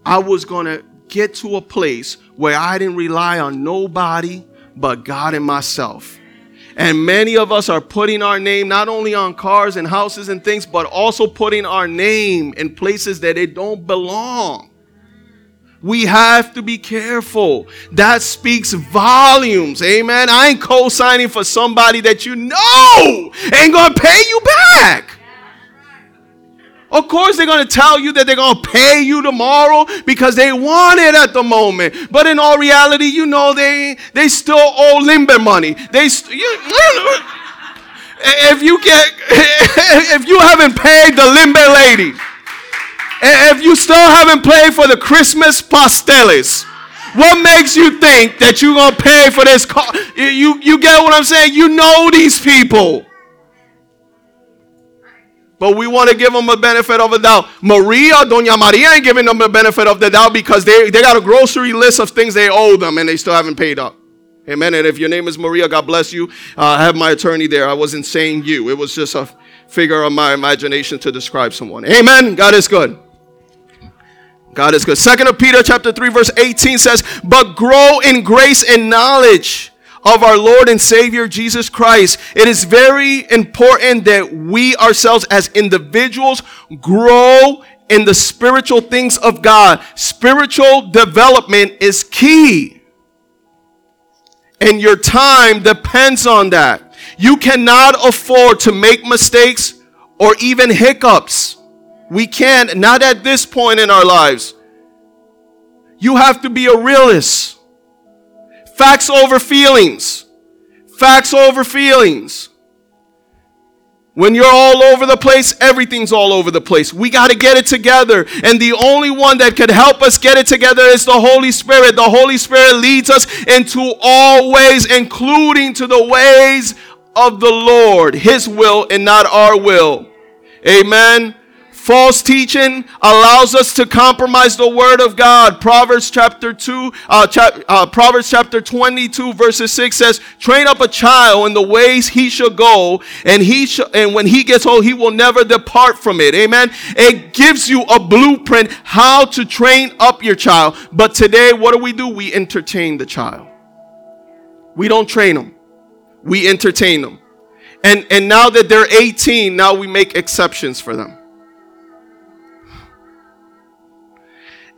B: I was going to get to a place where I didn't rely on nobody but God and myself. And many of us are putting our name not only on cars and houses and things, but also putting our name in places that it don't belong. We have to be careful. That speaks volumes. Amen. I ain't co signing for somebody that you know ain't going to pay you back. Of course, they're going to tell you that they're going to pay you tomorrow because they want it at the moment. But in all reality, you know they they still owe limber money. They st- you, [laughs] if you get [laughs] if you haven't paid the limber lady, if you still haven't paid for the Christmas pasteles, what makes you think that you're gonna pay for this? Car? You you get what I'm saying? You know these people. But we want to give them a benefit of the doubt. Maria, Doña Maria ain't giving them the benefit of the doubt because they, they got a grocery list of things they owe them and they still haven't paid up. Amen. And if your name is Maria, God bless you. Uh, I have my attorney there. I wasn't saying you. It was just a figure of my imagination to describe someone. Amen. God is good. God is good. Second of Peter chapter 3 verse 18 says, "But grow in grace and knowledge of our Lord and Savior Jesus Christ, it is very important that we ourselves as individuals grow in the spiritual things of God. Spiritual development is key. And your time depends on that. You cannot afford to make mistakes or even hiccups. We can't, not at this point in our lives. You have to be a realist. Facts over feelings. Facts over feelings. When you're all over the place, everything's all over the place. We got to get it together. And the only one that could help us get it together is the Holy Spirit. The Holy Spirit leads us into all ways, including to the ways of the Lord, His will and not our will. Amen. False teaching allows us to compromise the word of God. Proverbs chapter 2, uh, uh, Proverbs chapter 22 verses 6 says, train up a child in the ways he shall go and he sh- and when he gets old, he will never depart from it. Amen. It gives you a blueprint how to train up your child. But today, what do we do? We entertain the child. We don't train them. We entertain them. And, and now that they're 18, now we make exceptions for them.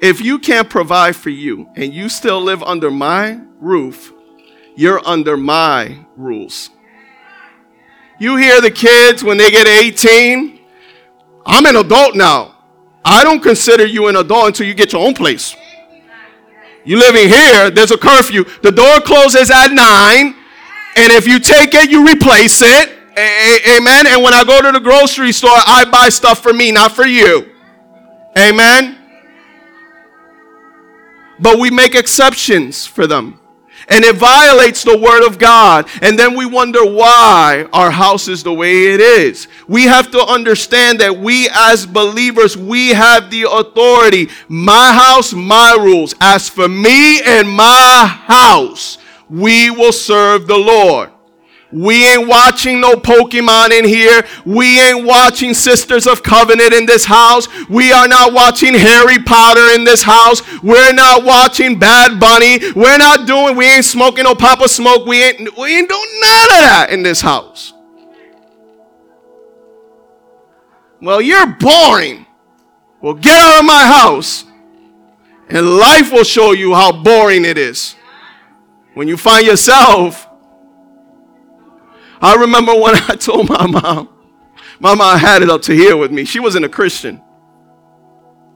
B: If you can't provide for you and you still live under my roof, you're under my rules. You hear the kids when they get 18, I'm an adult now. I don't consider you an adult until you get your own place. You living here, there's a curfew. The door closes at 9, and if you take it, you replace it. Amen. And when I go to the grocery store, I buy stuff for me, not for you. Amen but we make exceptions for them. And it violates the word of God. And then we wonder why our house is the way it is. We have to understand that we as believers, we have the authority. My house, my rules. As for me and my house, we will serve the Lord. We ain't watching no Pokemon in here. We ain't watching Sisters of Covenant in this house. We are not watching Harry Potter in this house. We're not watching Bad Bunny. We're not doing, we ain't smoking no Papa Smoke. We ain't, we ain't doing none of that in this house. Well, you're boring. Well, get out of my house. And life will show you how boring it is. When you find yourself I remember when I told my mom, my mom had it up to here with me. She wasn't a Christian.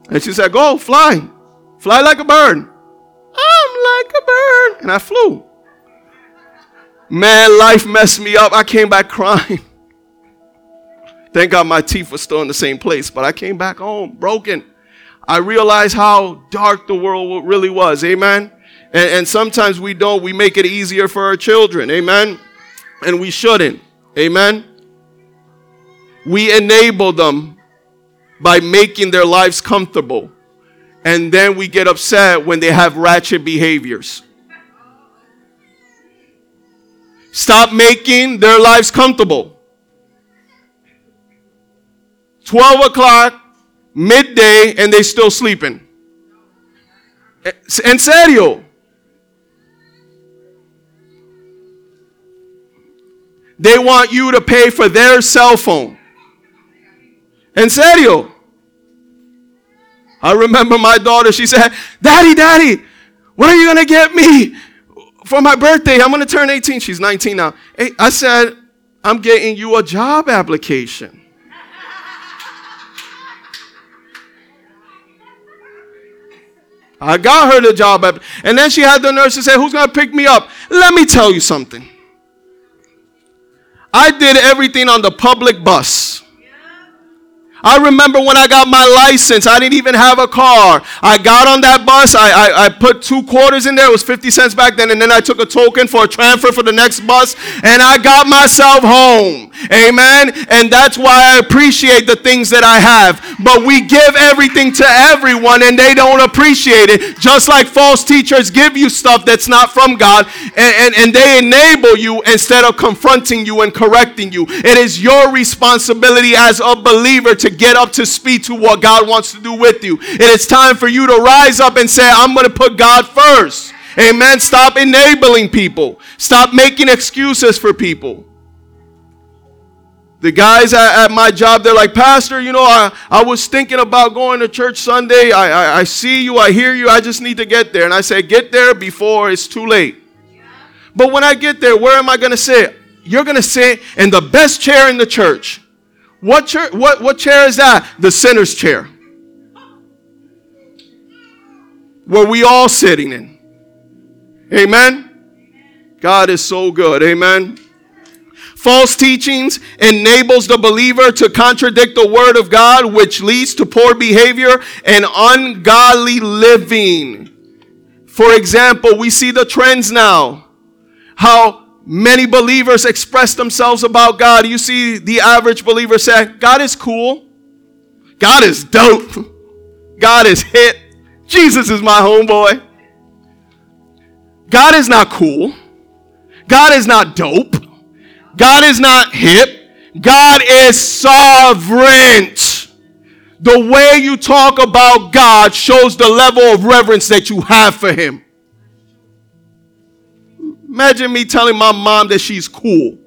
B: And she said, Go, fly. Fly like a bird. I'm like a bird. And I flew. Man, life messed me up. I came back crying. [laughs] Thank God my teeth were still in the same place, but I came back home broken. I realized how dark the world really was. Amen. And, and sometimes we don't, we make it easier for our children. Amen and we shouldn't. Amen. We enable them by making their lives comfortable. And then we get upset when they have ratchet behaviors. Stop making their lives comfortable. 12 o'clock, midday, and they still sleeping. Eh, en serio. They want you to pay for their cell phone. En serio. I remember my daughter, she said, Daddy, Daddy, what are you going to get me for my birthday? I'm going to turn 18. She's 19 now. I said, I'm getting you a job application. I got her the job. And then she had the nurse to say, Who's going to pick me up? Let me tell you something. I did everything on the public bus. I remember when I got my license, I didn't even have a car. I got on that bus, I, I, I, put two quarters in there, it was 50 cents back then, and then I took a token for a transfer for the next bus, and I got myself home. Amen. And that's why I appreciate the things that I have. But we give everything to everyone, and they don't appreciate it. Just like false teachers give you stuff that's not from God, and, and, and they enable you instead of confronting you and correcting you. It is your responsibility as a believer to get up to speed to what God wants to do with you. And It is time for you to rise up and say, I'm going to put God first. Amen. Stop enabling people. Stop making excuses for people. The guys at, at, my job, they're like, Pastor, you know, I, I was thinking about going to church Sunday. I, I, I see you, I hear you, I just need to get there. And I say, Get there before it's too late. But when I get there, where am I going to sit? You're going to sit in the best chair in the church. What chair, what, what chair is that? The sinner's chair. Where we all sitting in. Amen. God is so good. Amen. False teachings enables the believer to contradict the word of God, which leads to poor behavior and ungodly living. For example, we see the trends now. How many believers express themselves about God. You see the average believer say, God is cool. God is dope. [laughs] God is hit. Jesus is my homeboy. God is not cool. God is not dope. God is not hip. God is sovereign. The way you talk about God shows the level of reverence that you have for Him. Imagine me telling my mom that she's cool.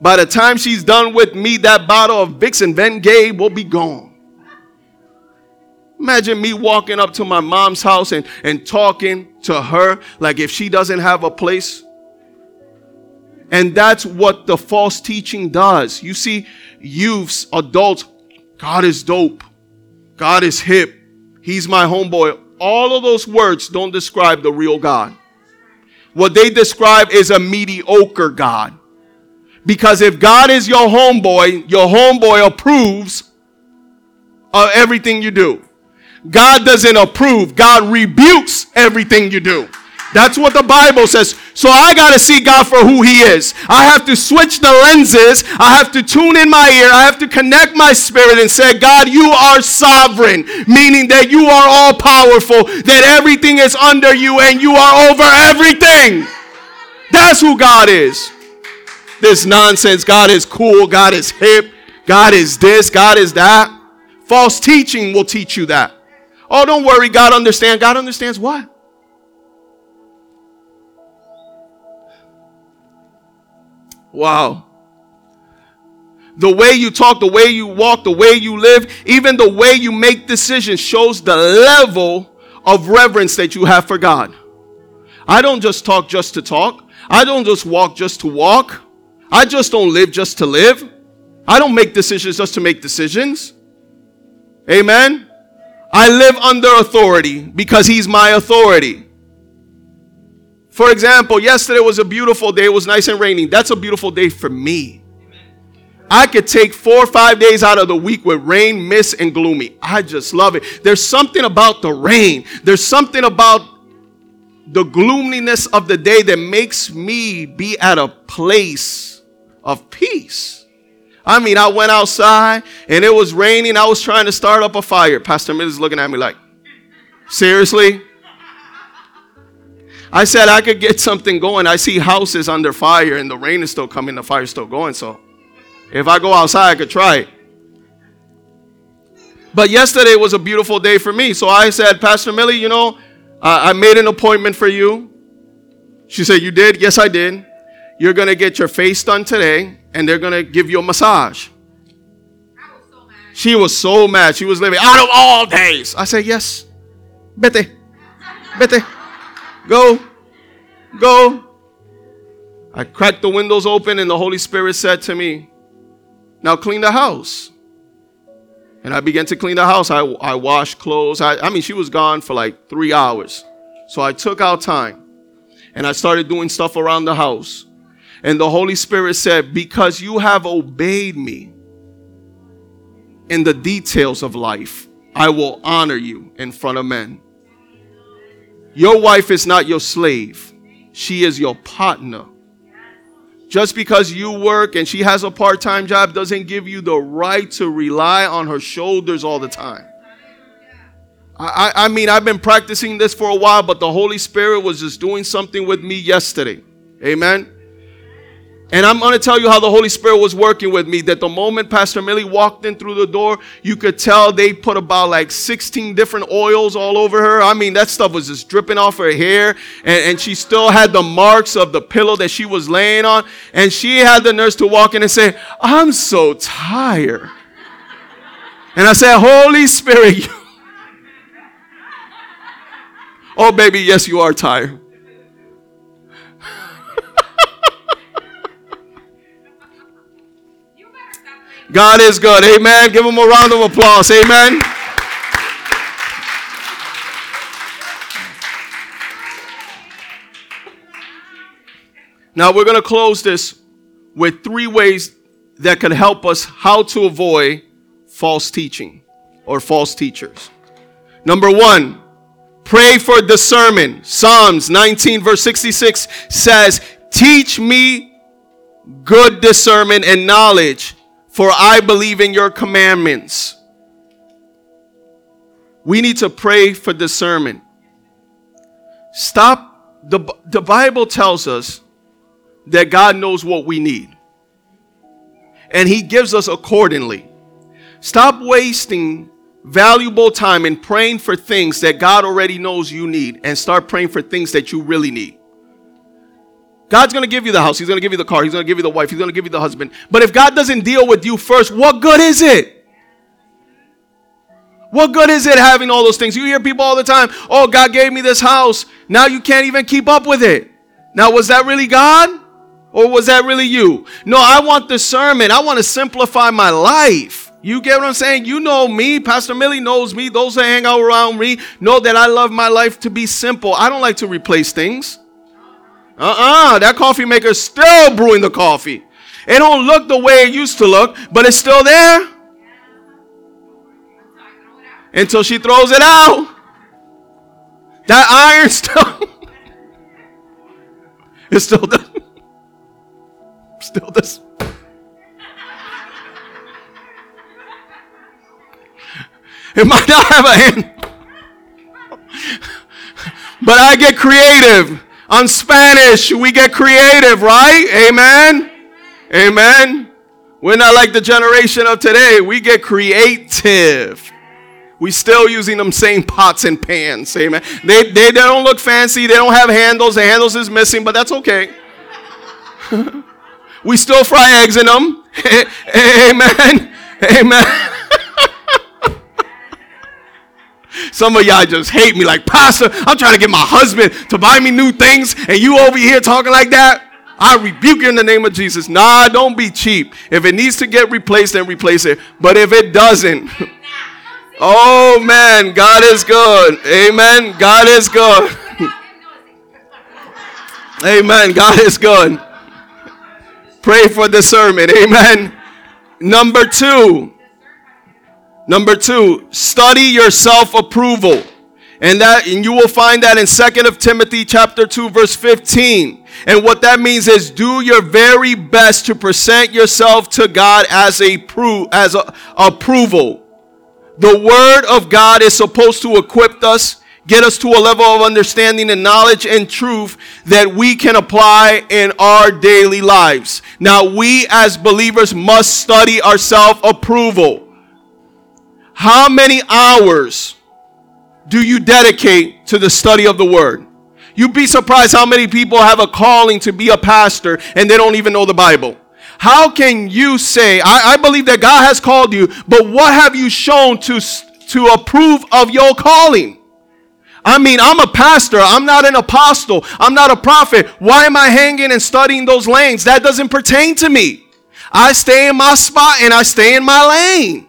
B: By the time she's done with me, that bottle of Vicks and Bengay will be gone. Imagine me walking up to my mom's house and, and talking to her like if she doesn't have a place. And that's what the false teaching does. You see, youths, adults, God is dope. God is hip. He's my homeboy. All of those words don't describe the real God. What they describe is a mediocre God. Because if God is your homeboy, your homeboy approves of everything you do. God doesn't approve, God rebukes everything you do. That's what the Bible says. So I got to see God for who He is. I have to switch the lenses. I have to tune in my ear. I have to connect my spirit and say, God, you are sovereign, meaning that you are all powerful, that everything is under you and you are over everything. That's who God is. This nonsense. God is cool. God is hip. God is this. God is that. False teaching will teach you that. Oh, don't worry. God understands. God understands what? Wow. The way you talk, the way you walk, the way you live, even the way you make decisions shows the level of reverence that you have for God. I don't just talk just to talk. I don't just walk just to walk. I just don't live just to live. I don't make decisions just to make decisions. Amen. I live under authority because He's my authority. For example, yesterday was a beautiful day. It was nice and raining. That's a beautiful day for me. I could take four or five days out of the week with rain, mist, and gloomy. I just love it. There's something about the rain. There's something about the gloominess of the day that makes me be at a place of peace. I mean, I went outside and it was raining. I was trying to start up a fire. Pastor Millie's looking at me like, seriously? I said I could get something going. I see houses under fire and the rain is still coming, the fire's still going. So if I go outside, I could try it. But yesterday was a beautiful day for me. So I said, Pastor Millie, you know, I made an appointment for you. She said, You did? Yes, I did. You're going to get your face done today, and they're going to give you a massage. She was so mad. She was living out of all days. I said, Yes. Vete. Vete. Go. Go. I cracked the windows open, and the Holy Spirit said to me, Now clean the house. And I began to clean the house. I, I washed clothes. I, I mean, she was gone for like three hours. So I took out time and I started doing stuff around the house. And the Holy Spirit said, Because you have obeyed me in the details of life, I will honor you in front of men. Your wife is not your slave, she is your partner. Just because you work and she has a part time job doesn't give you the right to rely on her shoulders all the time. I, I mean, I've been practicing this for a while, but the Holy Spirit was just doing something with me yesterday. Amen. And I'm going to tell you how the Holy Spirit was working with me. That the moment Pastor Millie walked in through the door, you could tell they put about like 16 different oils all over her. I mean, that stuff was just dripping off her hair. And, and she still had the marks of the pillow that she was laying on. And she had the nurse to walk in and say, I'm so tired. And I said, Holy Spirit, [laughs] oh, baby, yes, you are tired. God is good. Amen. Give him a round of applause. Amen. Now we're going to close this with three ways that can help us how to avoid false teaching or false teachers. Number one, pray for discernment. Psalms 19, verse 66 says, Teach me good discernment and knowledge for I believe in your commandments. We need to pray for discernment. Stop. The, the Bible tells us that God knows what we need, and He gives us accordingly. Stop wasting valuable time in praying for things that God already knows you need, and start praying for things that you really need. God's going to give you the house. He's going to give you the car. He's going to give you the wife. He's going to give you the husband. But if God doesn't deal with you first, what good is it? What good is it having all those things? You hear people all the time, oh, God gave me this house. Now you can't even keep up with it. Now, was that really God? Or was that really you? No, I want discernment. I want to simplify my life. You get what I'm saying? You know me. Pastor Millie knows me. Those that hang out around me know that I love my life to be simple. I don't like to replace things. Uh-uh, that coffee maker's still brewing the coffee. It don't look the way it used to look, but it's still there. Until she throws it out. That iron [laughs] still it's still the still this. It might not have a hand. But I get creative. On Spanish, we get creative, right? Amen. Amen. We're not like the generation of today. We get creative. We still using them same pots and pans. Amen. They, they, they don't look fancy. They don't have handles. The handles is missing, but that's okay. [laughs] we still fry eggs in them. [laughs] Amen. Amen. [laughs] Some of y'all just hate me like, Pastor, I'm trying to get my husband to buy me new things, and you over here talking like that. I rebuke you in the name of Jesus. Nah, don't be cheap. If it needs to get replaced, then replace it. But if it doesn't, [laughs] oh man, God is good. Amen. God is good. [laughs] Amen. God is good. Pray for discernment. Amen. Number two, Number two, study your self-approval. And that and you will find that in 2nd of Timothy chapter 2 verse 15. And what that means is do your very best to present yourself to God as a proof as a approval. The word of God is supposed to equip us, get us to a level of understanding and knowledge and truth that we can apply in our daily lives. Now we as believers must study our self-approval. How many hours do you dedicate to the study of the Word? You'd be surprised how many people have a calling to be a pastor and they don't even know the Bible. How can you say, I, I believe that God has called you, but what have you shown to, to approve of your calling? I mean, I'm a pastor. I'm not an apostle. I'm not a prophet. Why am I hanging and studying those lanes? That doesn't pertain to me. I stay in my spot and I stay in my lane.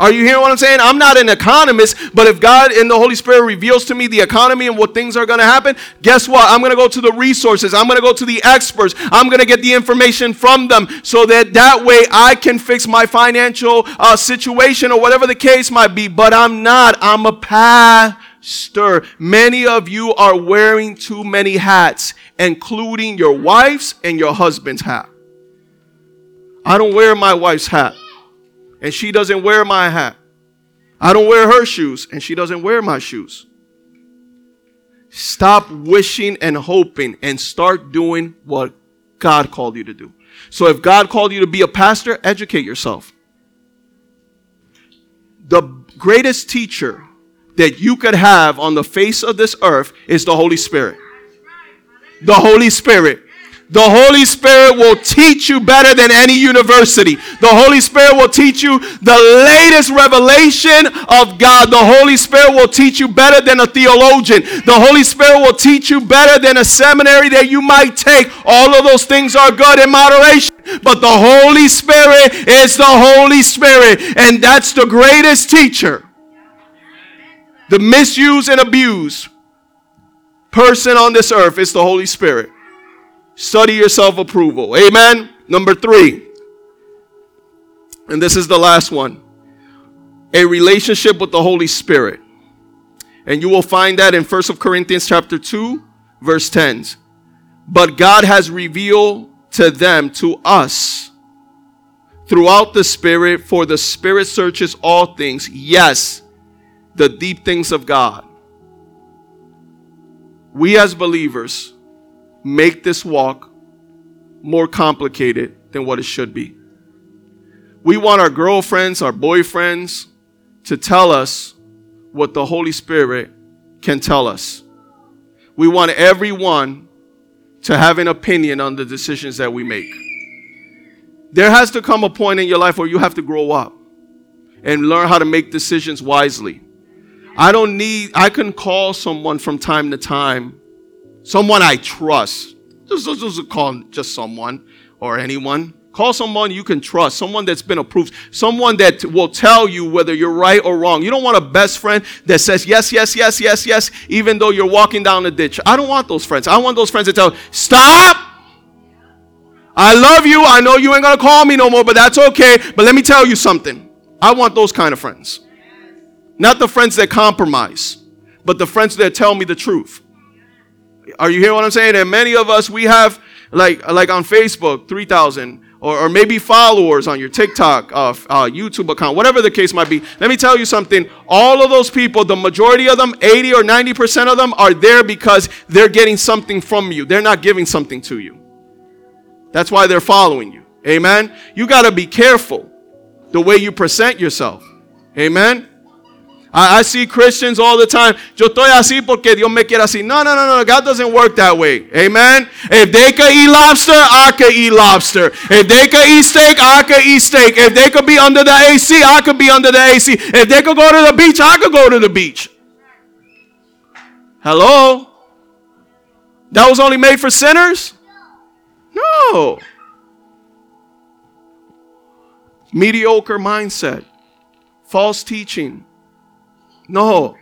B: Are you hearing what I'm saying? I'm not an economist, but if God and the Holy Spirit reveals to me the economy and what things are going to happen, guess what? I'm going to go to the resources. I'm going to go to the experts. I'm going to get the information from them so that that way I can fix my financial uh, situation or whatever the case might be. But I'm not. I'm a pastor. Many of you are wearing too many hats, including your wife's and your husband's hat. I don't wear my wife's hat and she doesn't wear my hat. I don't wear her shoes, and she doesn't wear my shoes. Stop wishing and hoping and start doing what God called you to do. So, if God called you to be a pastor, educate yourself. The greatest teacher that you could have on the face of this earth is the Holy Spirit. The Holy Spirit. The Holy Spirit will teach you better than any university. The Holy Spirit will teach you the latest revelation of God. The Holy Spirit will teach you better than a theologian. The Holy Spirit will teach you better than a seminary that you might take. All of those things are good in moderation. But the Holy Spirit is the Holy Spirit. And that's the greatest teacher. The misuse and abuse person on this earth is the Holy Spirit. Study yourself approval. Amen. Number three, and this is the last one a relationship with the Holy Spirit. And you will find that in 1 Corinthians chapter 2, verse 10. But God has revealed to them, to us, throughout the Spirit, for the Spirit searches all things. Yes, the deep things of God. We as believers make this walk more complicated than what it should be. We want our girlfriends, our boyfriends to tell us what the Holy Spirit can tell us. We want everyone to have an opinion on the decisions that we make. There has to come a point in your life where you have to grow up and learn how to make decisions wisely. I don't need, I can call someone from time to time someone I trust. Just, just, just call just someone or anyone. Call someone you can trust, someone that's been approved, someone that will tell you whether you're right or wrong. You don't want a best friend that says yes, yes, yes, yes, yes, even though you're walking down the ditch. I don't want those friends. I want those friends that tell, stop. I love you. I know you ain't going to call me no more, but that's okay. But let me tell you something. I want those kind of friends. Not the friends that compromise, but the friends that tell me the truth. Are you hearing what I'm saying? And many of us, we have like like on Facebook, 3,000 or, or maybe followers on your TikTok, uh, uh, YouTube account, whatever the case might be. Let me tell you something. All of those people, the majority of them, 80 or 90% of them, are there because they're getting something from you. They're not giving something to you. That's why they're following you. Amen. You got to be careful the way you present yourself. Amen. I, I, see Christians all the time. Yo estoy así porque Dios me quiere así. No, no, no, no. God doesn't work that way. Amen. If they could eat lobster, I could eat lobster. If they could eat steak, I could eat steak. If they could be under the AC, I could be under the AC. If they could go to the beach, I could go to the beach. Hello? That was only made for sinners? No. Mediocre mindset, false teaching no.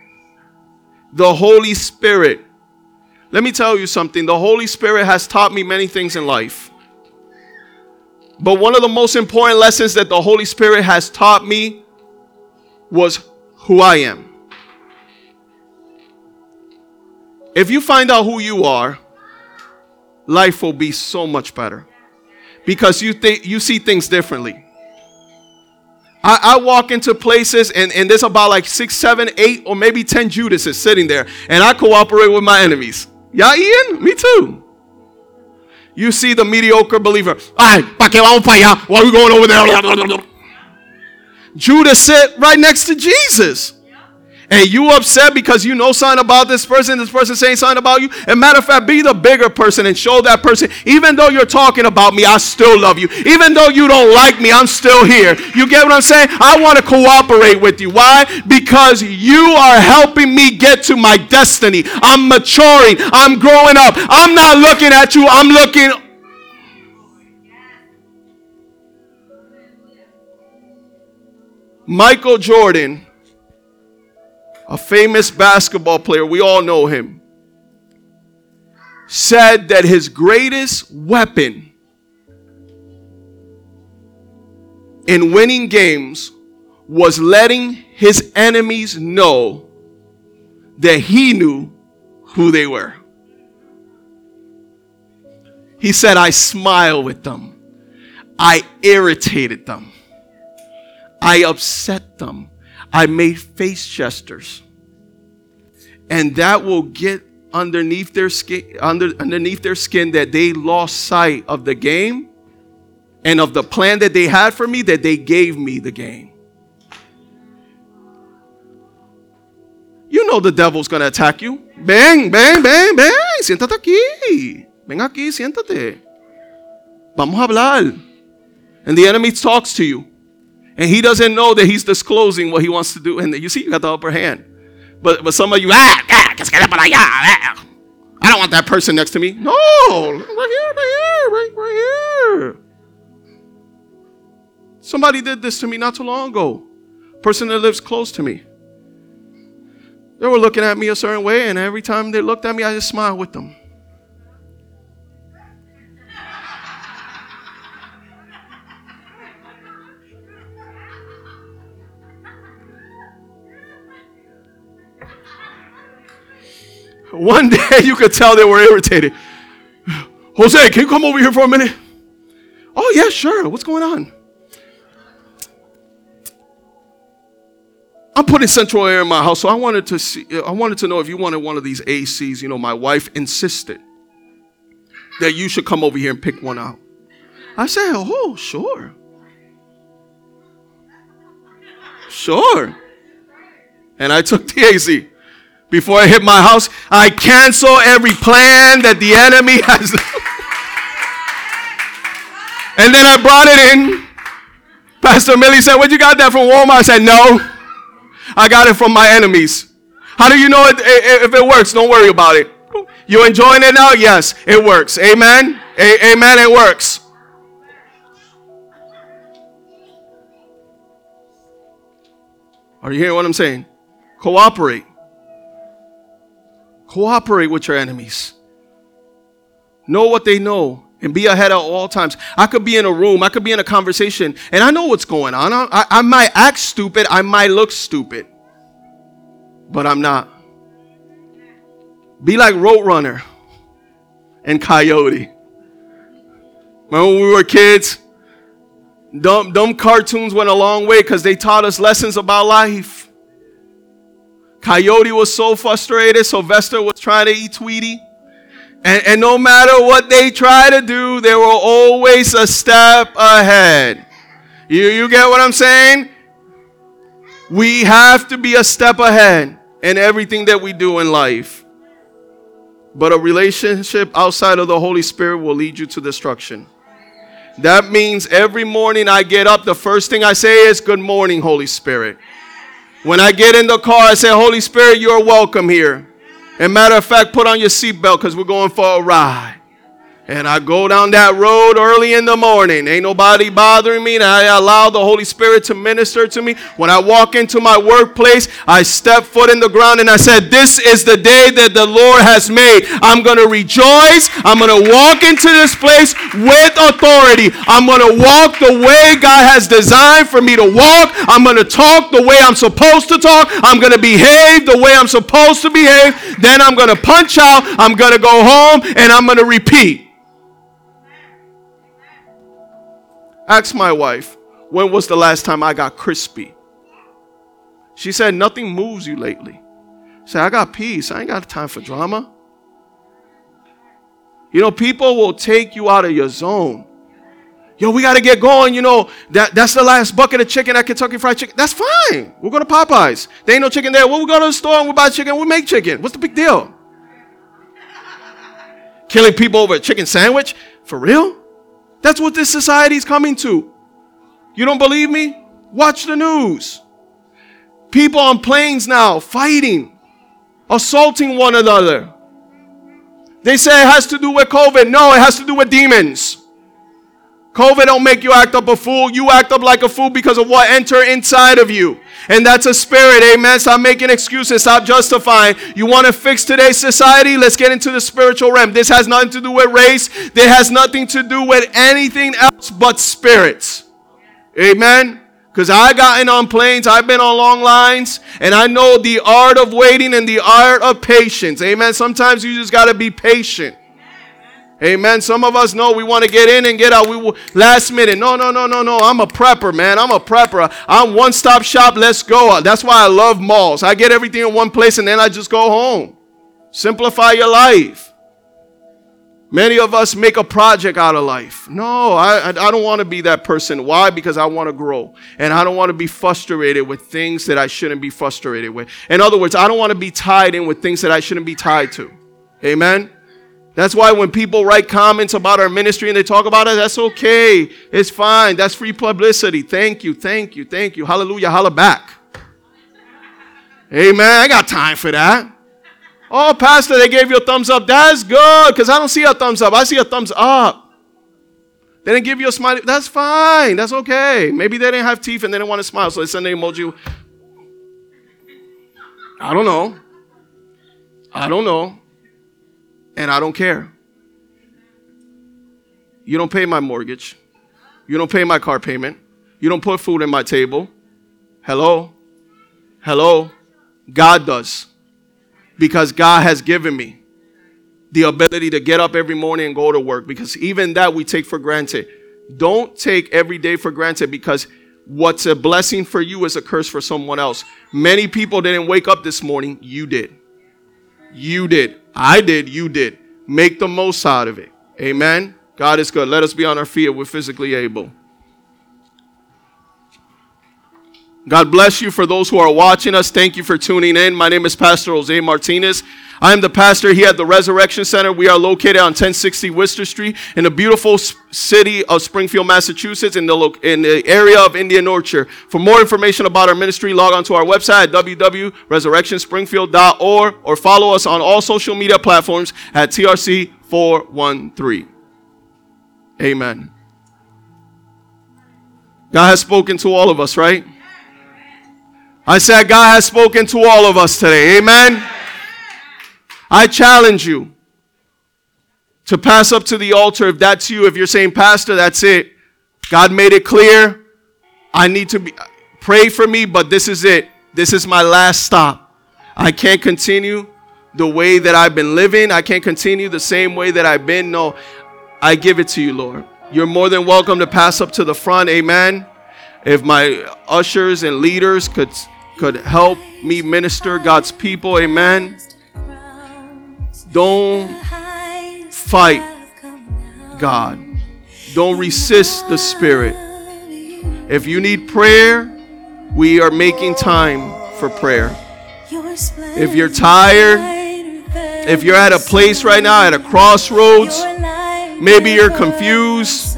B: The Holy Spirit. Let me tell you something. The Holy Spirit has taught me many things in life. But one of the most important lessons that the Holy Spirit has taught me was who I am. If you find out who you are, life will be so much better because you think you see things differently. I, I, walk into places and, and there's about like six, seven, eight, or maybe 10 Judases sitting there, and I cooperate with my enemies. Yeah, Ian? Me too. You see the mediocre believer. Allá? Why are we going over there? Judas sit right next to Jesus. And you upset because you know something about this person, this person saying something about you. And matter of fact, be the bigger person and show that person, even though you're talking about me, I still love you. Even though you don't like me, I'm still here. You get what I'm saying? I want to cooperate with you. Why? Because you are helping me get to my destiny. I'm maturing. I'm growing up. I'm not looking at you. I'm looking Michael Jordan a famous basketball player, we all know him, said that his greatest weapon in winning games was letting his enemies know that he knew who they were. He said, I smile with them. I irritated them. I upset them. I made face gestures. And that will get underneath their skin under, underneath their skin that they lost sight of the game and of the plan that they had for me that they gave me the game. You know the devil's going to attack you. Ven, ven, ven, ven, siéntate aquí. Ven aquí, siéntate. Vamos a hablar. And the enemy talks to you. And he doesn't know that he's disclosing what he wants to do. And you see, you got the upper hand. But, but some of you, ah, ah, ah, I don't want that person next to me. No, right here, right here, right, right here. Somebody did this to me not too long ago. Person that lives close to me. They were looking at me a certain way, and every time they looked at me, I just smiled with them. One day you could tell they were irritated. Jose, can you come over here for a minute? Oh, yeah, sure. What's going on? I'm putting central air in my house, so I wanted to see, I wanted to know if you wanted one of these ACs. You know, my wife insisted that you should come over here and pick one out. I said, Oh, sure. Sure. And I took the AC before I hit my house. I cancel every plan that the enemy [laughs] has. and then I brought it in. Pastor Millie said, What you got that from Walmart? I said, No. I got it from my enemies. How do you know it, if it works? Don't worry about it. You enjoying it now? Yes, it works. Amen. A- amen. It works. Are you hearing what I'm saying? Cooperate. Cooperate with your enemies. Know what they know and be ahead at all times. I could be in a room, I could be in a conversation, and I know what's going on. I, I, might act stupid, I might look stupid, but I'm not. Be like Roadrunner and Coyote. Remember when we were kids? Dumb, dumb cartoons went a long way because they taught us lessons about life. Coyote was so frustrated. Sylvester was trying to eat Tweety. And, and no matter what they try to do, they were always a step ahead. You, you get what I'm saying? We have to be a step ahead in everything that we do in life. But a relationship outside of the Holy Spirit will lead you to destruction. That means every morning I get up, the first thing I say is, Good morning, Holy Spirit. When I get in the car, I say, Holy Spirit, you're welcome here. And matter of fact, put on your seatbelt because we're going for a ride. And I go down that road early in the morning. Ain't nobody bothering me. And I allow the Holy Spirit to minister to me. When I walk into my workplace, I step foot in the ground and I said, This is the day that the Lord has made. I'm going to rejoice. I'm going to walk into this place with authority. I'm going to walk the way God has designed for me to walk. I'm going to talk the way I'm supposed to talk. I'm going to behave the way I'm supposed to behave. Then I'm going to punch out. I'm going to go home and I'm going to repeat. Ask my wife, when was the last time I got crispy? She said, Nothing moves you lately. Said, I got peace. I ain't got time for drama. You know, people will take you out of your zone. Yo, we got to get going. You know, that, that's the last bucket of chicken at Kentucky Fried Chicken. That's fine. We'll go to Popeyes. There ain't no chicken there. Well, we'll go to the store and we'll buy chicken. We'll make chicken. What's the big deal? Killing people over a chicken sandwich? For real? That's what this society is coming to. You don't believe me? Watch the news. People on planes now fighting, assaulting one another. They say it has to do with COVID. No, it has to do with demons. COVID don't make you act up a fool. You act up like a fool because of what enter inside of you. And that's a spirit. Amen. Stop making excuses. Stop justifying. You want to fix today's society? Let's get into the spiritual realm. This has nothing to do with race. This has nothing to do with anything else but spirits. Amen. Because I gotten on planes, I've been on long lines, and I know the art of waiting and the art of patience. Amen. Sometimes you just got to be patient. Amen. Some of us know we want to get in and get out. We last minute. No, no, no, no, no. I'm a prepper, man. I'm a prepper. I'm one stop shop. Let's go. That's why I love malls. I get everything in one place and then I just go home. Simplify your life. Many of us make a project out of life. No, I, I don't want to be that person. Why? Because I want to grow. And I don't want to be frustrated with things that I shouldn't be frustrated with. In other words, I don't want to be tied in with things that I shouldn't be tied to. Amen? That's why when people write comments about our ministry and they talk about it, that's okay. It's fine. That's free publicity. Thank you, thank you, thank you. Hallelujah, holla back. Amen. I got time for that. Oh, Pastor, they gave you a thumbs up. That's good because I don't see a thumbs up. I see a thumbs up. They didn't give you a smile. That's fine. That's okay. Maybe they didn't have teeth and they didn't want to smile, so they sent an emoji. I don't know. I don't know. And I don't care. You don't pay my mortgage. You don't pay my car payment. You don't put food in my table. Hello? Hello? God does because God has given me the ability to get up every morning and go to work because even that we take for granted. Don't take every day for granted because what's a blessing for you is a curse for someone else. Many people didn't wake up this morning. You did. You did. I did. You did. Make the most out of it. Amen. God is good. Let us be on our feet if we're physically able. God bless you for those who are watching us. Thank you for tuning in. My name is Pastor Jose Martinez. I am the pastor here at the Resurrection Center. We are located on 1060 Worcester Street in the beautiful city of Springfield, Massachusetts, in the, lo- in the area of Indian Orchard. For more information about our ministry, log on to our website at www.resurrectionspringfield.org or follow us on all social media platforms at TRC413. Amen. God has spoken to all of us, right? I said, God has spoken to all of us today. Amen. I challenge you to pass up to the altar if that's you. If you're saying, Pastor, that's it. God made it clear. I need to be, pray for me, but this is it. This is my last stop. I can't continue the way that I've been living. I can't continue the same way that I've been. No, I give it to you, Lord. You're more than welcome to pass up to the front. Amen. If my ushers and leaders could could help me minister God's people. Amen. Don't fight God. Don't resist the Spirit. If you need prayer, we are making time for prayer. If you're tired, if you're at a place right now, at a crossroads, maybe you're confused,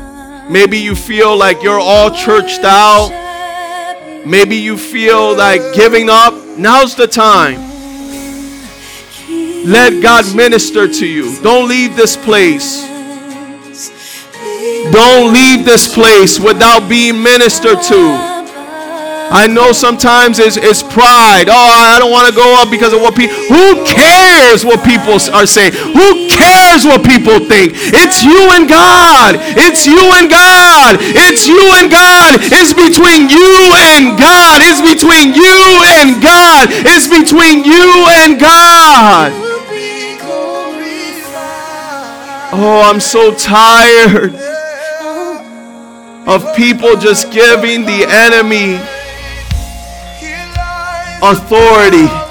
B: maybe you feel like you're all churched out Maybe you feel like giving up. Now's the time. Let God minister to you. Don't leave this place. Don't leave this place without being ministered to. I know sometimes it's, it's pride. Oh, I don't want to go up because of what people. Who cares what people are saying? Who cares what people think? It's you and God. It's you and God. It's you and God. It's between you and God. It's between you and God. It's between you and God. Oh, I'm so tired of people just giving the enemy authority